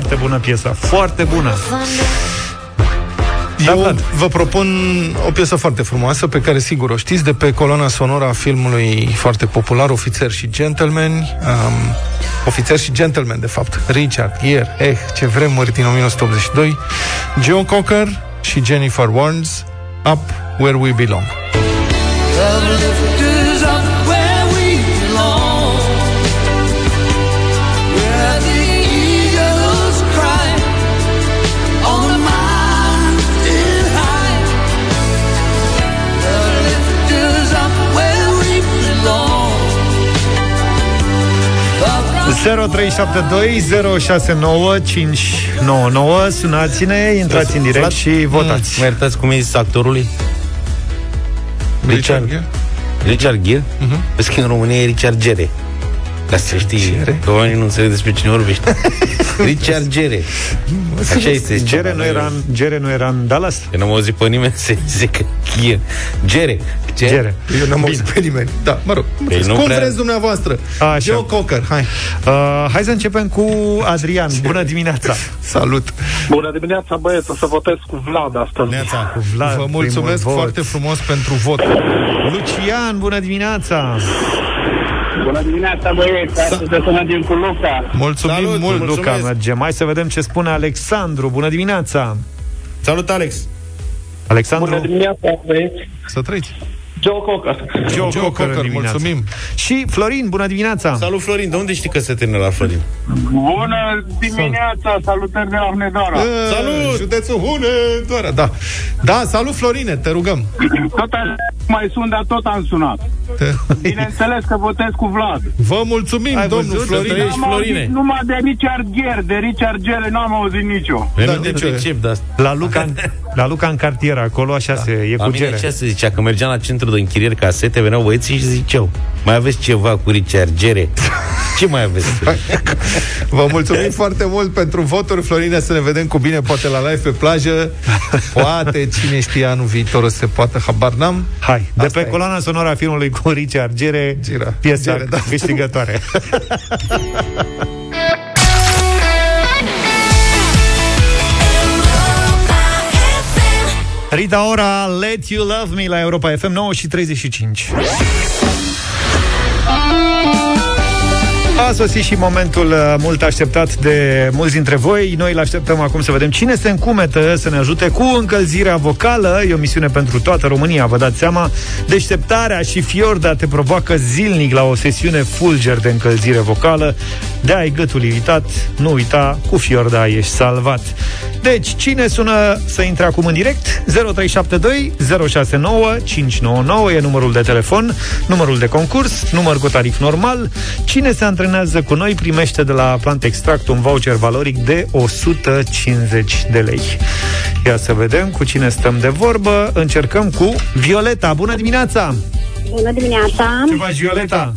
Foarte bună piesă, foarte bună. Eu Vlad. vă propun o piesă foarte frumoasă pe care sigur o știți de pe coloana sonoră a filmului foarte popular Ofițer și Gentleman um, Ofițer și Gentleman, de fapt Richard Gere, eh, ce vremuri din 1982 Joe Cocker și Jennifer Warnes Up Where We Belong Sunați-ne, intrați în direct și votați. Mă iertați cum e zis actorului? Richard Gere? Richard Gere? Uh-huh. Vezi că în România e Richard Gere. Ca să știi că oamenii nu înțeleg despre cine vorbește. Richard Gere. Așa este. Gere nu, era în, Gere nu era în Dallas? Eu n-am auzit pe nimeni să zică Gere. Gere. Gere. Eu n-am auzit pe nimeni. Da, mă rog. Păi nu Cum prea- vreți dumneavoastră? Așa. Joe Cocker, hai. Uh, hai să începem cu Adrian. Bună dimineața! Salut! Bună dimineața, băieți, o să votez cu Vlad astăzi. Neața. Cu Vlad, Vă mulțumesc primul foarte frumos pentru vot. Lucian, bună dimineața! Bună dimineața, băieți, astăzi o să mergem cu Luca. Mulțumim Salut, mult, mulțumesc. Luca, mergem. Hai să vedem ce spune Alexandru. Bună dimineața! Salut, Alex! Alexandru, Bună dimineața, băieți. Să trăiți. Joe Cocker. Joe, Joe Cocker, Cocker, dimineața. mulțumim. Și Florin, bună dimineața! Salut, Florin! De unde știi că se termină la Florin? Bună dimineața, salutări de la Hunedoara. Salut! Județul Hunedoara, da. Da, salut Florine, te rugăm. Tot așa mai sunt, dar tot am sunat. Bineînțeles că votez cu Vlad. Vă mulțumim, Ai domnul văzut? Florine. Trăiești, N-am Florine. auzit numai de Richard Gere, de Richard Gere n-am auzit nicio. Da, Da, nu nici te eu. pricep de asta. La Luca, în, la Luca în cartier, acolo așa se, e La cu mine gere. ce se zicea? Că mergeam la centru de închirieri casete, veneau băieții și ziceau Mai aveți ceva cu Richard Gere? Ce mai aveți? Vă mulțumim foarte mult pentru voturi, Florine, să ne vedem cu bine, poate la live pe plajă. Poate, cine știe, anul viitor o să se poată, habar n-am. Hai, de Asta pe e. coloana sonoră a filmului cu Richard Gere, Gira. piesa Gere, da. câștigătoare. Rita Ora, Let You Love Me la Europa FM 9 și 35. A sosit și momentul uh, mult așteptat de mulți dintre voi. Noi îl așteptăm acum să vedem cine se încumetă să ne ajute cu încălzirea vocală. E o misiune pentru toată România, vă dați seama. Deșteptarea și Fiorda te provoacă zilnic la o sesiune fulger de încălzire vocală. de ai gâtul iritat, nu uita, cu Fiorda ești salvat. Deci, cine sună să intre acum în direct? 0372 069 599 e numărul de telefon, numărul de concurs, număr cu tarif normal. Cine se antrenează cu noi primește de la Plant Extract un voucher valoric de 150 de lei. Ia să vedem cu cine stăm de vorbă. Încercăm cu Violeta. Bună dimineața! Bună dimineața! Ce faci, Violeta?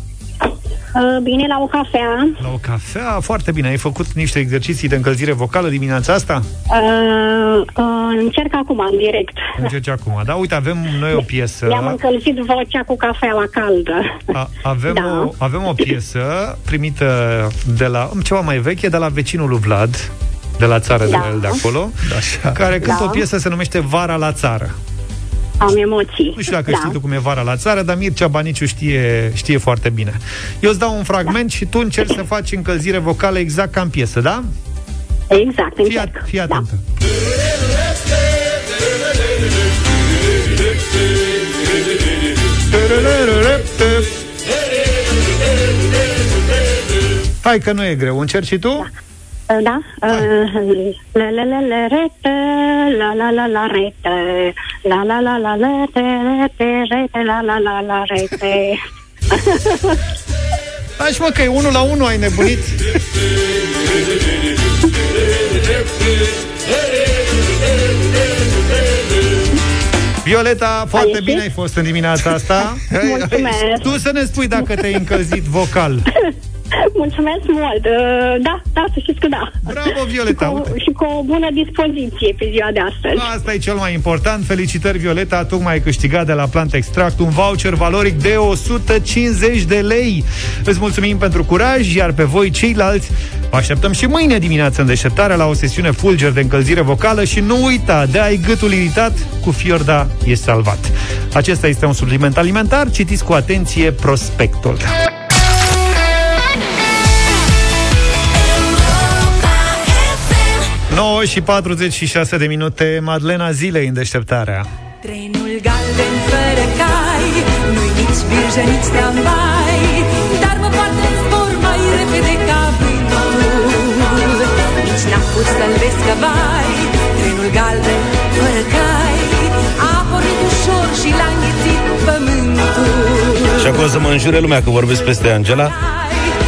Uh, Bine, la o cafea. La o cafea? Foarte bine. Ai făcut niște exerciții de încălzire vocală dimineața asta? Uh, uh, încerc acum, în direct. Încerci acum, da? Uite, avem noi o piesă. Mi-am încălzit vocea cu cafeaua caldă. A, avem, Da. o, avem o piesă primită de la, ceva mai veche, de la vecinul lui Vlad, de la țară, de Da. la el de acolo, Așa. care cântă Da. o piesă se numește Vara la țară. Am emoții. Nu știu dacă da. știi tu cum e vara la țară, dar Mircea Baniciu știe, știe foarte bine. Eu îți dau un fragment și tu încerci să faci încălzire vocală exact ca în piesă, da? Exact, Fii, încerc. at- fii atentă. Hai că nu e greu, încerci și tu? Da. Da. Uh, la la la la rete, la la la la rete, la la la la rete, rete, rete, la la la la rete. Hai și mă că e unul la unul, ai nebunit? Violeta, foarte ieșit? bine ai fost în dimineața asta. Mulțumesc. Tu să ne spui dacă te-ai încălzit vocal. Mulțumesc mult. Uh, Da, da, să știți că da. Bravo, Violeta, Și cu, uite. și cu o bună dispoziție pe ziua de astăzi. Asta e cel mai important. Felicitări, Violeta, tocmai ai câștigat de la Plant Extract un voucher valoric de 150 de lei. Îți mulțumim pentru curaj, iar pe voi ceilalți vă așteptăm și mâine dimineață în deșteptare la o sesiune fulger de încălzire vocală și nu uita, de ai gâtul iritat, cu Fiorda e salvat. Acesta este un supliment alimentar, citiți cu atenție prospectul. 9 și 46 de minute, Madlena Zilei în deșteptarea. Trenul galben fără cai Nu-i nici birjă, nici tramvai Dar mă poartă în zbor mai repede ca vântul Nici n-am pus să-l vezi că vai Trenul galben fără cai A pornit ușor și l-a înghițit pământul Și acum o să mă înjure lumea că vorbesc peste Angela.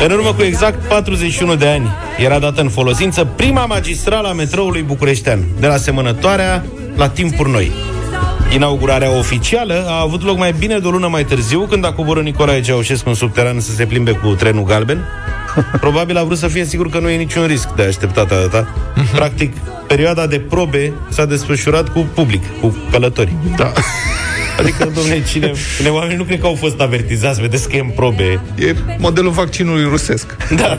În urmă cu exact 41 de ani era dată în folosință prima magistrală a metroului bucureștean, de la semănătoarea la timpuri noi. Inaugurarea oficială a avut loc mai bine de o lună mai târziu, când a coborât Nicolae Ceaușescu în subteran să se plimbe cu trenul galben. Probabil a vrut să fie sigur că nu e niciun risc de așteptat atâta. Practic, perioada de probe s-a desfășurat cu public, cu călători. Da. Adică, domne, cine, cine oamenii nu cred că au fost avertizați, vedeți că e în probe. E modelul vaccinului rusesc. Da.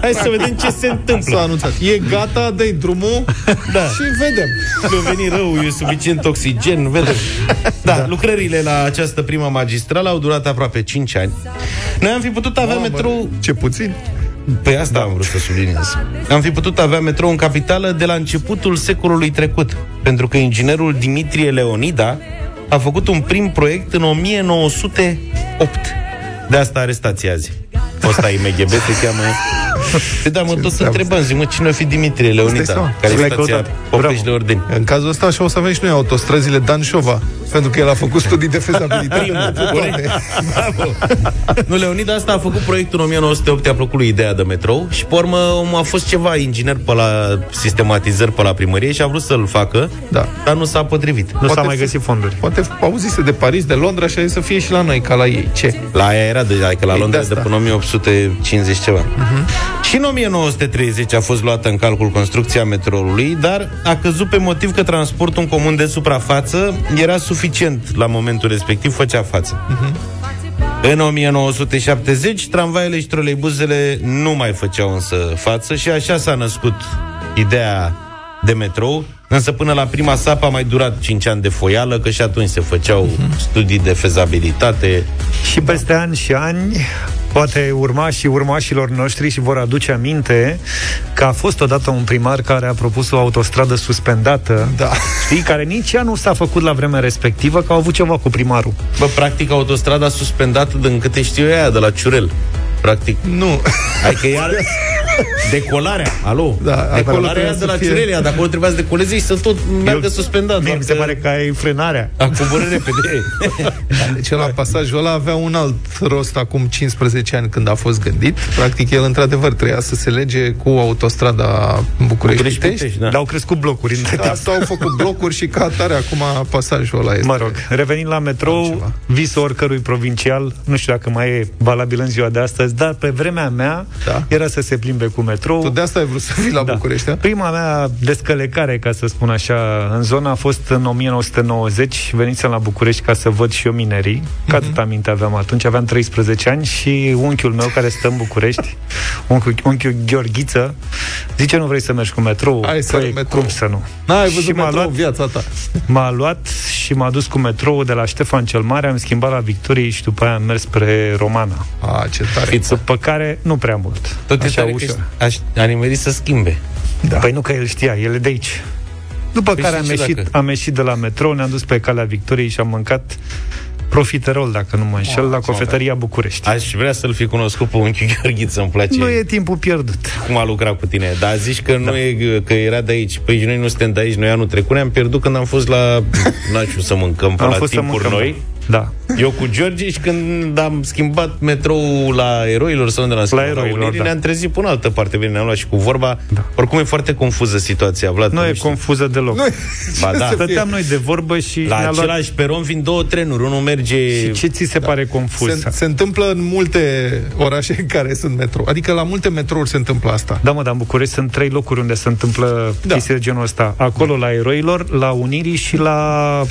Hai să vedem ce se întâmplă. S-a anunțat. E gata, dă nu Da. și vedem. Nu veni rău, e suficient oxigen, vedem. Da, da, lucrările la această primă magistrală au durat aproape 5 ani. Noi am fi putut avea Mamă, metrou... Ce puțin? Pe asta da. am vrut să subliniez. Am fi putut avea metrou în capitală de la începutul secolului trecut, pentru că inginerul Dimitrie Leonida a făcut un prim proiect în 1908. De asta arestație azi. Fosta IMGB te cheamă... Pe da, mă tot întrebăm, zic, mă, cine o fi Dimitrie Leonida? Care L-ai e stația căutat. Popești de Ordeni. În cazul ăsta așa o să avem și noi autostrăzile Dan Șova, pentru că el a făcut studii de fezabilitate. Primul, pentru toate. Bravo. Nu, Leonida asta a făcut proiectul în 1908, a plăcut lui ideea de metrou și pe urmă omul a fost ceva inginer pe la sistematizări pe la primărie și a vrut să-l facă, da. dar nu s-a potrivit. Nu s-a mai găsit fonduri. Poate auzise de Paris, de Londra și a zis să fie și la noi, ca la ei. Ce? La aia era deja, adică la Ei, Londra de de asta. până 1850 ceva. Uh-huh. Și în 1930 a fost luată în calcul construcția metroului, dar a căzut pe motiv că transportul în comun de suprafață era suficient la momentul respectiv, făcea față. În 1970, tramvaiele și troleibuzele nu mai făceau însă față și așa s-a născut ideea de metrou, însă până la prima sapă a mai durat 5 ani de foială, că și atunci se făceau studii de fezabilitate. Și peste ani și ani poate urma și urmașilor noștri și vor aduce aminte că a fost odată un primar care a propus o autostradă suspendată, da. știi, care nici ea nu s-a făcut la vremea respectivă, că au avut ceva cu primarul. Bă, practic, autostrada suspendată, din câte știu eu, aia de la Ciurel. practic. Nu. Adică e al... Decolarea, alo? Da, acolo Decolarea trebuia aia de să la fie- Cirelia, dacă acolo trebuia să decoleze și să tot meargă suspendat. Mie mi se pare că ai frânarea. A coborât repede. Deci la pasajul ăla avea un alt rost acum 15 ani când a fost gândit. Practic el într-adevăr trebuia să se lege cu autostrada București-Pitești. București-Pitești, da. Dar au crescut blocuri între Da, timp. s-au făcut blocuri și ca atare acum pasajul ăla este. Mă rog, revenind la metrou, visul oricărui provincial, nu știu dacă mai e valabil în ziua de astăzi, dar pe vremea mea Da. era să se plimbe cu metrou. Tu de asta ai vrut să vii la Da. București, a? Prima mea descălecare, ca să spun așa, în zona a fost în 1990. Venisem la București ca să văd și eu minerii. Ca Mhm. atât aminte aveam atunci, aveam 13 ani și unchiul meu care stă în București, unchiul, unchiul Gheorghiță, zice nu vrei să mergi cu metrou? Hai să Păi, ai metrou. cum să nu? N-ai Și văzut m-a metrou luat- în viața ta. M-a luat și m-a dus cu metrou de la Ștefan cel Mare, am schimbat la Victoriei și după aia am mers spre Romana. A, ce tare. După care, nu prea mult. Tot e Așa, tare că ușor. aș, aș nimerit să schimbe. Da. Păi nu că el știa, el e de aici. După Păi care și am ce ieșit, dacă? am ieșit de la metrou, ne-am dus pe calea Victoriei și am mâncat profiterol, dacă nu mă înșel, la cofetăria București. Aș vrea să-l fi cunoscut pe unchiul Gheorghiță, îmi place Nu e timpul pierdut. cum a lucrat cu tine. Dar zici că, nu e, că era de aici. Păi noi nu suntem de aici, noi anul trecut ne-am pierdut când am fost la... N-am știut să mâncăm pe Am la fost să timpuri mâncăm. noi. Da. Eu cu George și când am schimbat metrou la Eroilor sau unde l-am schimbat, la, Eroilor, Unirii, da. ne-am trezit până altă parte, bine, ne-am luat și cu vorba. Da. Oricum e foarte confuză situația, Vlad. Nu tu e știi. confuză deloc. Nu, Ba da. Stăteam noi de vorbă și La ne-a luat... același peron vin două trenuri, unul merge... Și ce ți se pare confuz? Se, se întâmplă în multe orașe în care sunt metrou. Adică la multe metrouri se întâmplă asta. Da, mă, dar în București sunt trei locuri unde se întâmplă Da. chestii de genul ăsta. Acolo, la Eroilor, la Unirii și la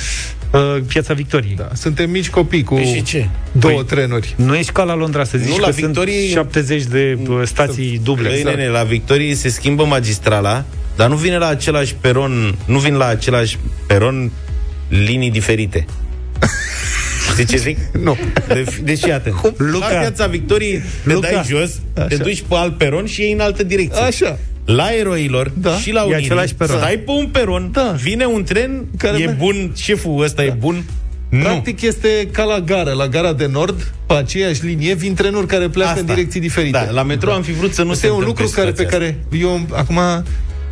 uh, Piața Victoriei. Da. Suntem mici copii cu Păi și ce? două Păi, trenuri. Nu ești ca la Londra să zici Nu, că la sunt Victoriei- 70 de uh, stații duble. Băi, Exact. nene, la Victorie se schimbă magistrala, dar nu vine la același peron, nu vin la același peron linii diferite. Știi ce zic? Nu. De, deci, iată, Luca. la piața Victoriei te Luca. dai jos, te Așa. duci pe alt peron și iei în altă direcție. Așa. La eroilor Da. și la E Unirii, același peron. stai pe un peron, Da. vine un tren, Care e merge. bun, șeful ăsta e bun, nu. Practic este ca la gară, la gara de nord, pe aceeași linie, vin trenuri care pleacă Asta. în direcții diferite. Da, la metro am fi vrut să nu Asta se e un întâmple lucru care, pe situația care eu acum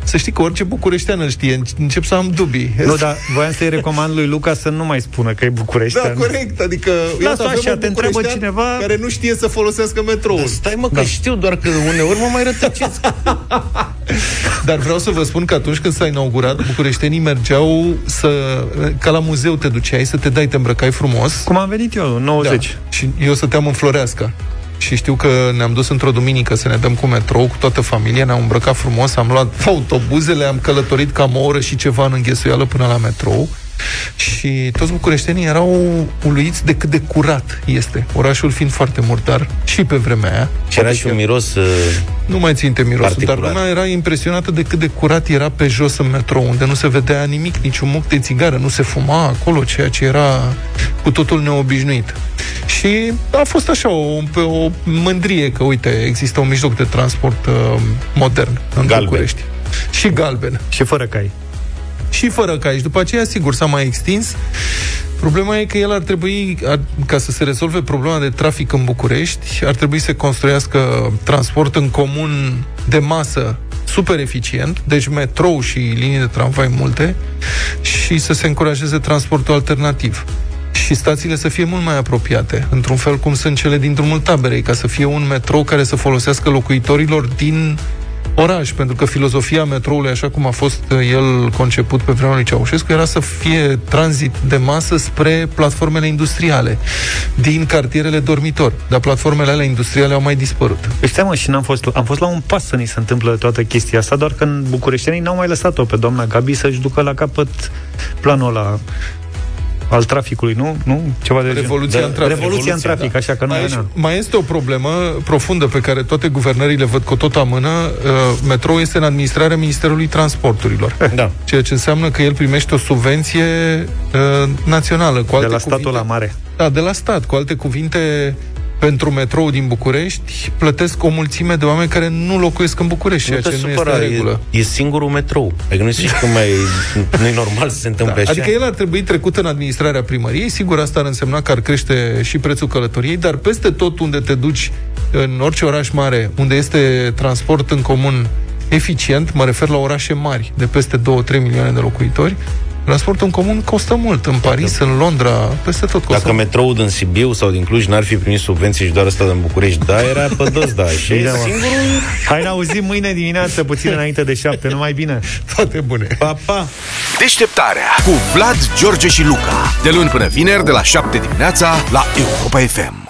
să știi că orice bucureștean îl știe, încep să am dubii. Nu, dar voiam să-i recomand lui Luca să nu mai spună că e București. Da, corect, adică iată, așa, avem un te întreabă bucureștean cineva- care nu știe să folosească metroul. Da, stai mă, că da. știu doar că uneori mă mai rătăcesc. Dar vreau să vă spun că atunci când s-a inaugurat, bucureștenii mergeau să, ca la muzeu te duceai, să te dai, te îmbrăcai frumos. Cum am venit eu, în 90. Da. Și eu stăteam în Floreasca. Și știu că ne-am dus într-o duminică să ne dăm cu metrou cu toată familia, ne-am îmbrăcat frumos, am luat autobuzele, am călătorit cam o oră și ceva în înghesuială până la metrou. Și toți bucureștenii erau uluiți de cât de curat este. Orașul fiind foarte murdar și pe vremea aia. Și era și un miros... Uh, Nu mai ținte mirosul, Particular. dar lumea era impresionată de cât de curat era pe jos în metrou, unde nu se vedea nimic, niciun muc de țigară, nu se fuma acolo, ceea ce era cu totul neobișnuit. Și a fost așa o, pe o mândrie că, uite, există un mijloc de transport uh, modern în Galben. București. Și galben. Și fără cai. Și fără caiș. Și după aceea, sigur, s-a mai extins. Problema e că el ar trebui, ar, ca să se rezolve problema de trafic în București, ar trebui să construiască transport în comun de masă super eficient, deci metrou și linii de tramvai multe, și să se încurajeze transportul alternativ. Și stațiile să fie mult mai apropiate, într-un fel cum sunt cele din drumul taberei, ca să fie un metrou care să folosească locuitorilor din oraș, pentru că filozofia metroului, așa cum a fost uh, el conceput pe vremea lui Ceaușescu, era să fie tranzit de masă spre platformele industriale din cartierele dormitor. Dar platformele alea industriale au mai dispărut. Păi stai mă, și n-am fost, am fost la un pas să ni se întâmplă toată chestia asta, doar că în bucureștenii n-au mai lăsat-o pe doamna Gabi să-și ducă la capăt planul ăla al traficului, nu? Nu? Ceva de genul. Revoluția Da, în trafic. Revoluția în trafic, așa că nu mai, venea. mai este o problemă profundă pe care toate guvernările văd cu tot amână. Uh, metrou este în administrarea Ministerului Transporturilor. Da. Ceea ce înseamnă că el primește o subvenție uh, națională. Cu De alte la statul cuvinte, la mare. Da, de la stat. Cu alte cuvinte, pentru metrou din București plătesc o mulțime de oameni care nu locuiesc în București, ceea nu te ce nu supăra, este în regulă. e, e singurul metrou. Adică nu știi cum mai... nu e normal să se întâmple așa. Adică el ar trebui trecut în administrarea primăriei, sigur asta ar însemna că ar crește și prețul călătoriei, dar peste tot unde te duci în orice oraș mare unde este transport în comun eficient, mă refer la orașe mari de peste 2-3 milioane de locuitori, Transportul în comun costă mult. În Paris, în Londra, peste tot costă Dacă mult. metroul din Sibiu sau din Cluj n-ar fi primit subvenții și doar ăsta din București, da, era pe dos, da. Și Bine, mă. singurul... Hai, ne auzim mâine dimineață, puțin înainte de șapte. Numai bine! Toate bune! Pa, pa! Deșteptarea cu Vlad, George și Luca. De luni până vineri, de la 7 dimineața, la Europa FM.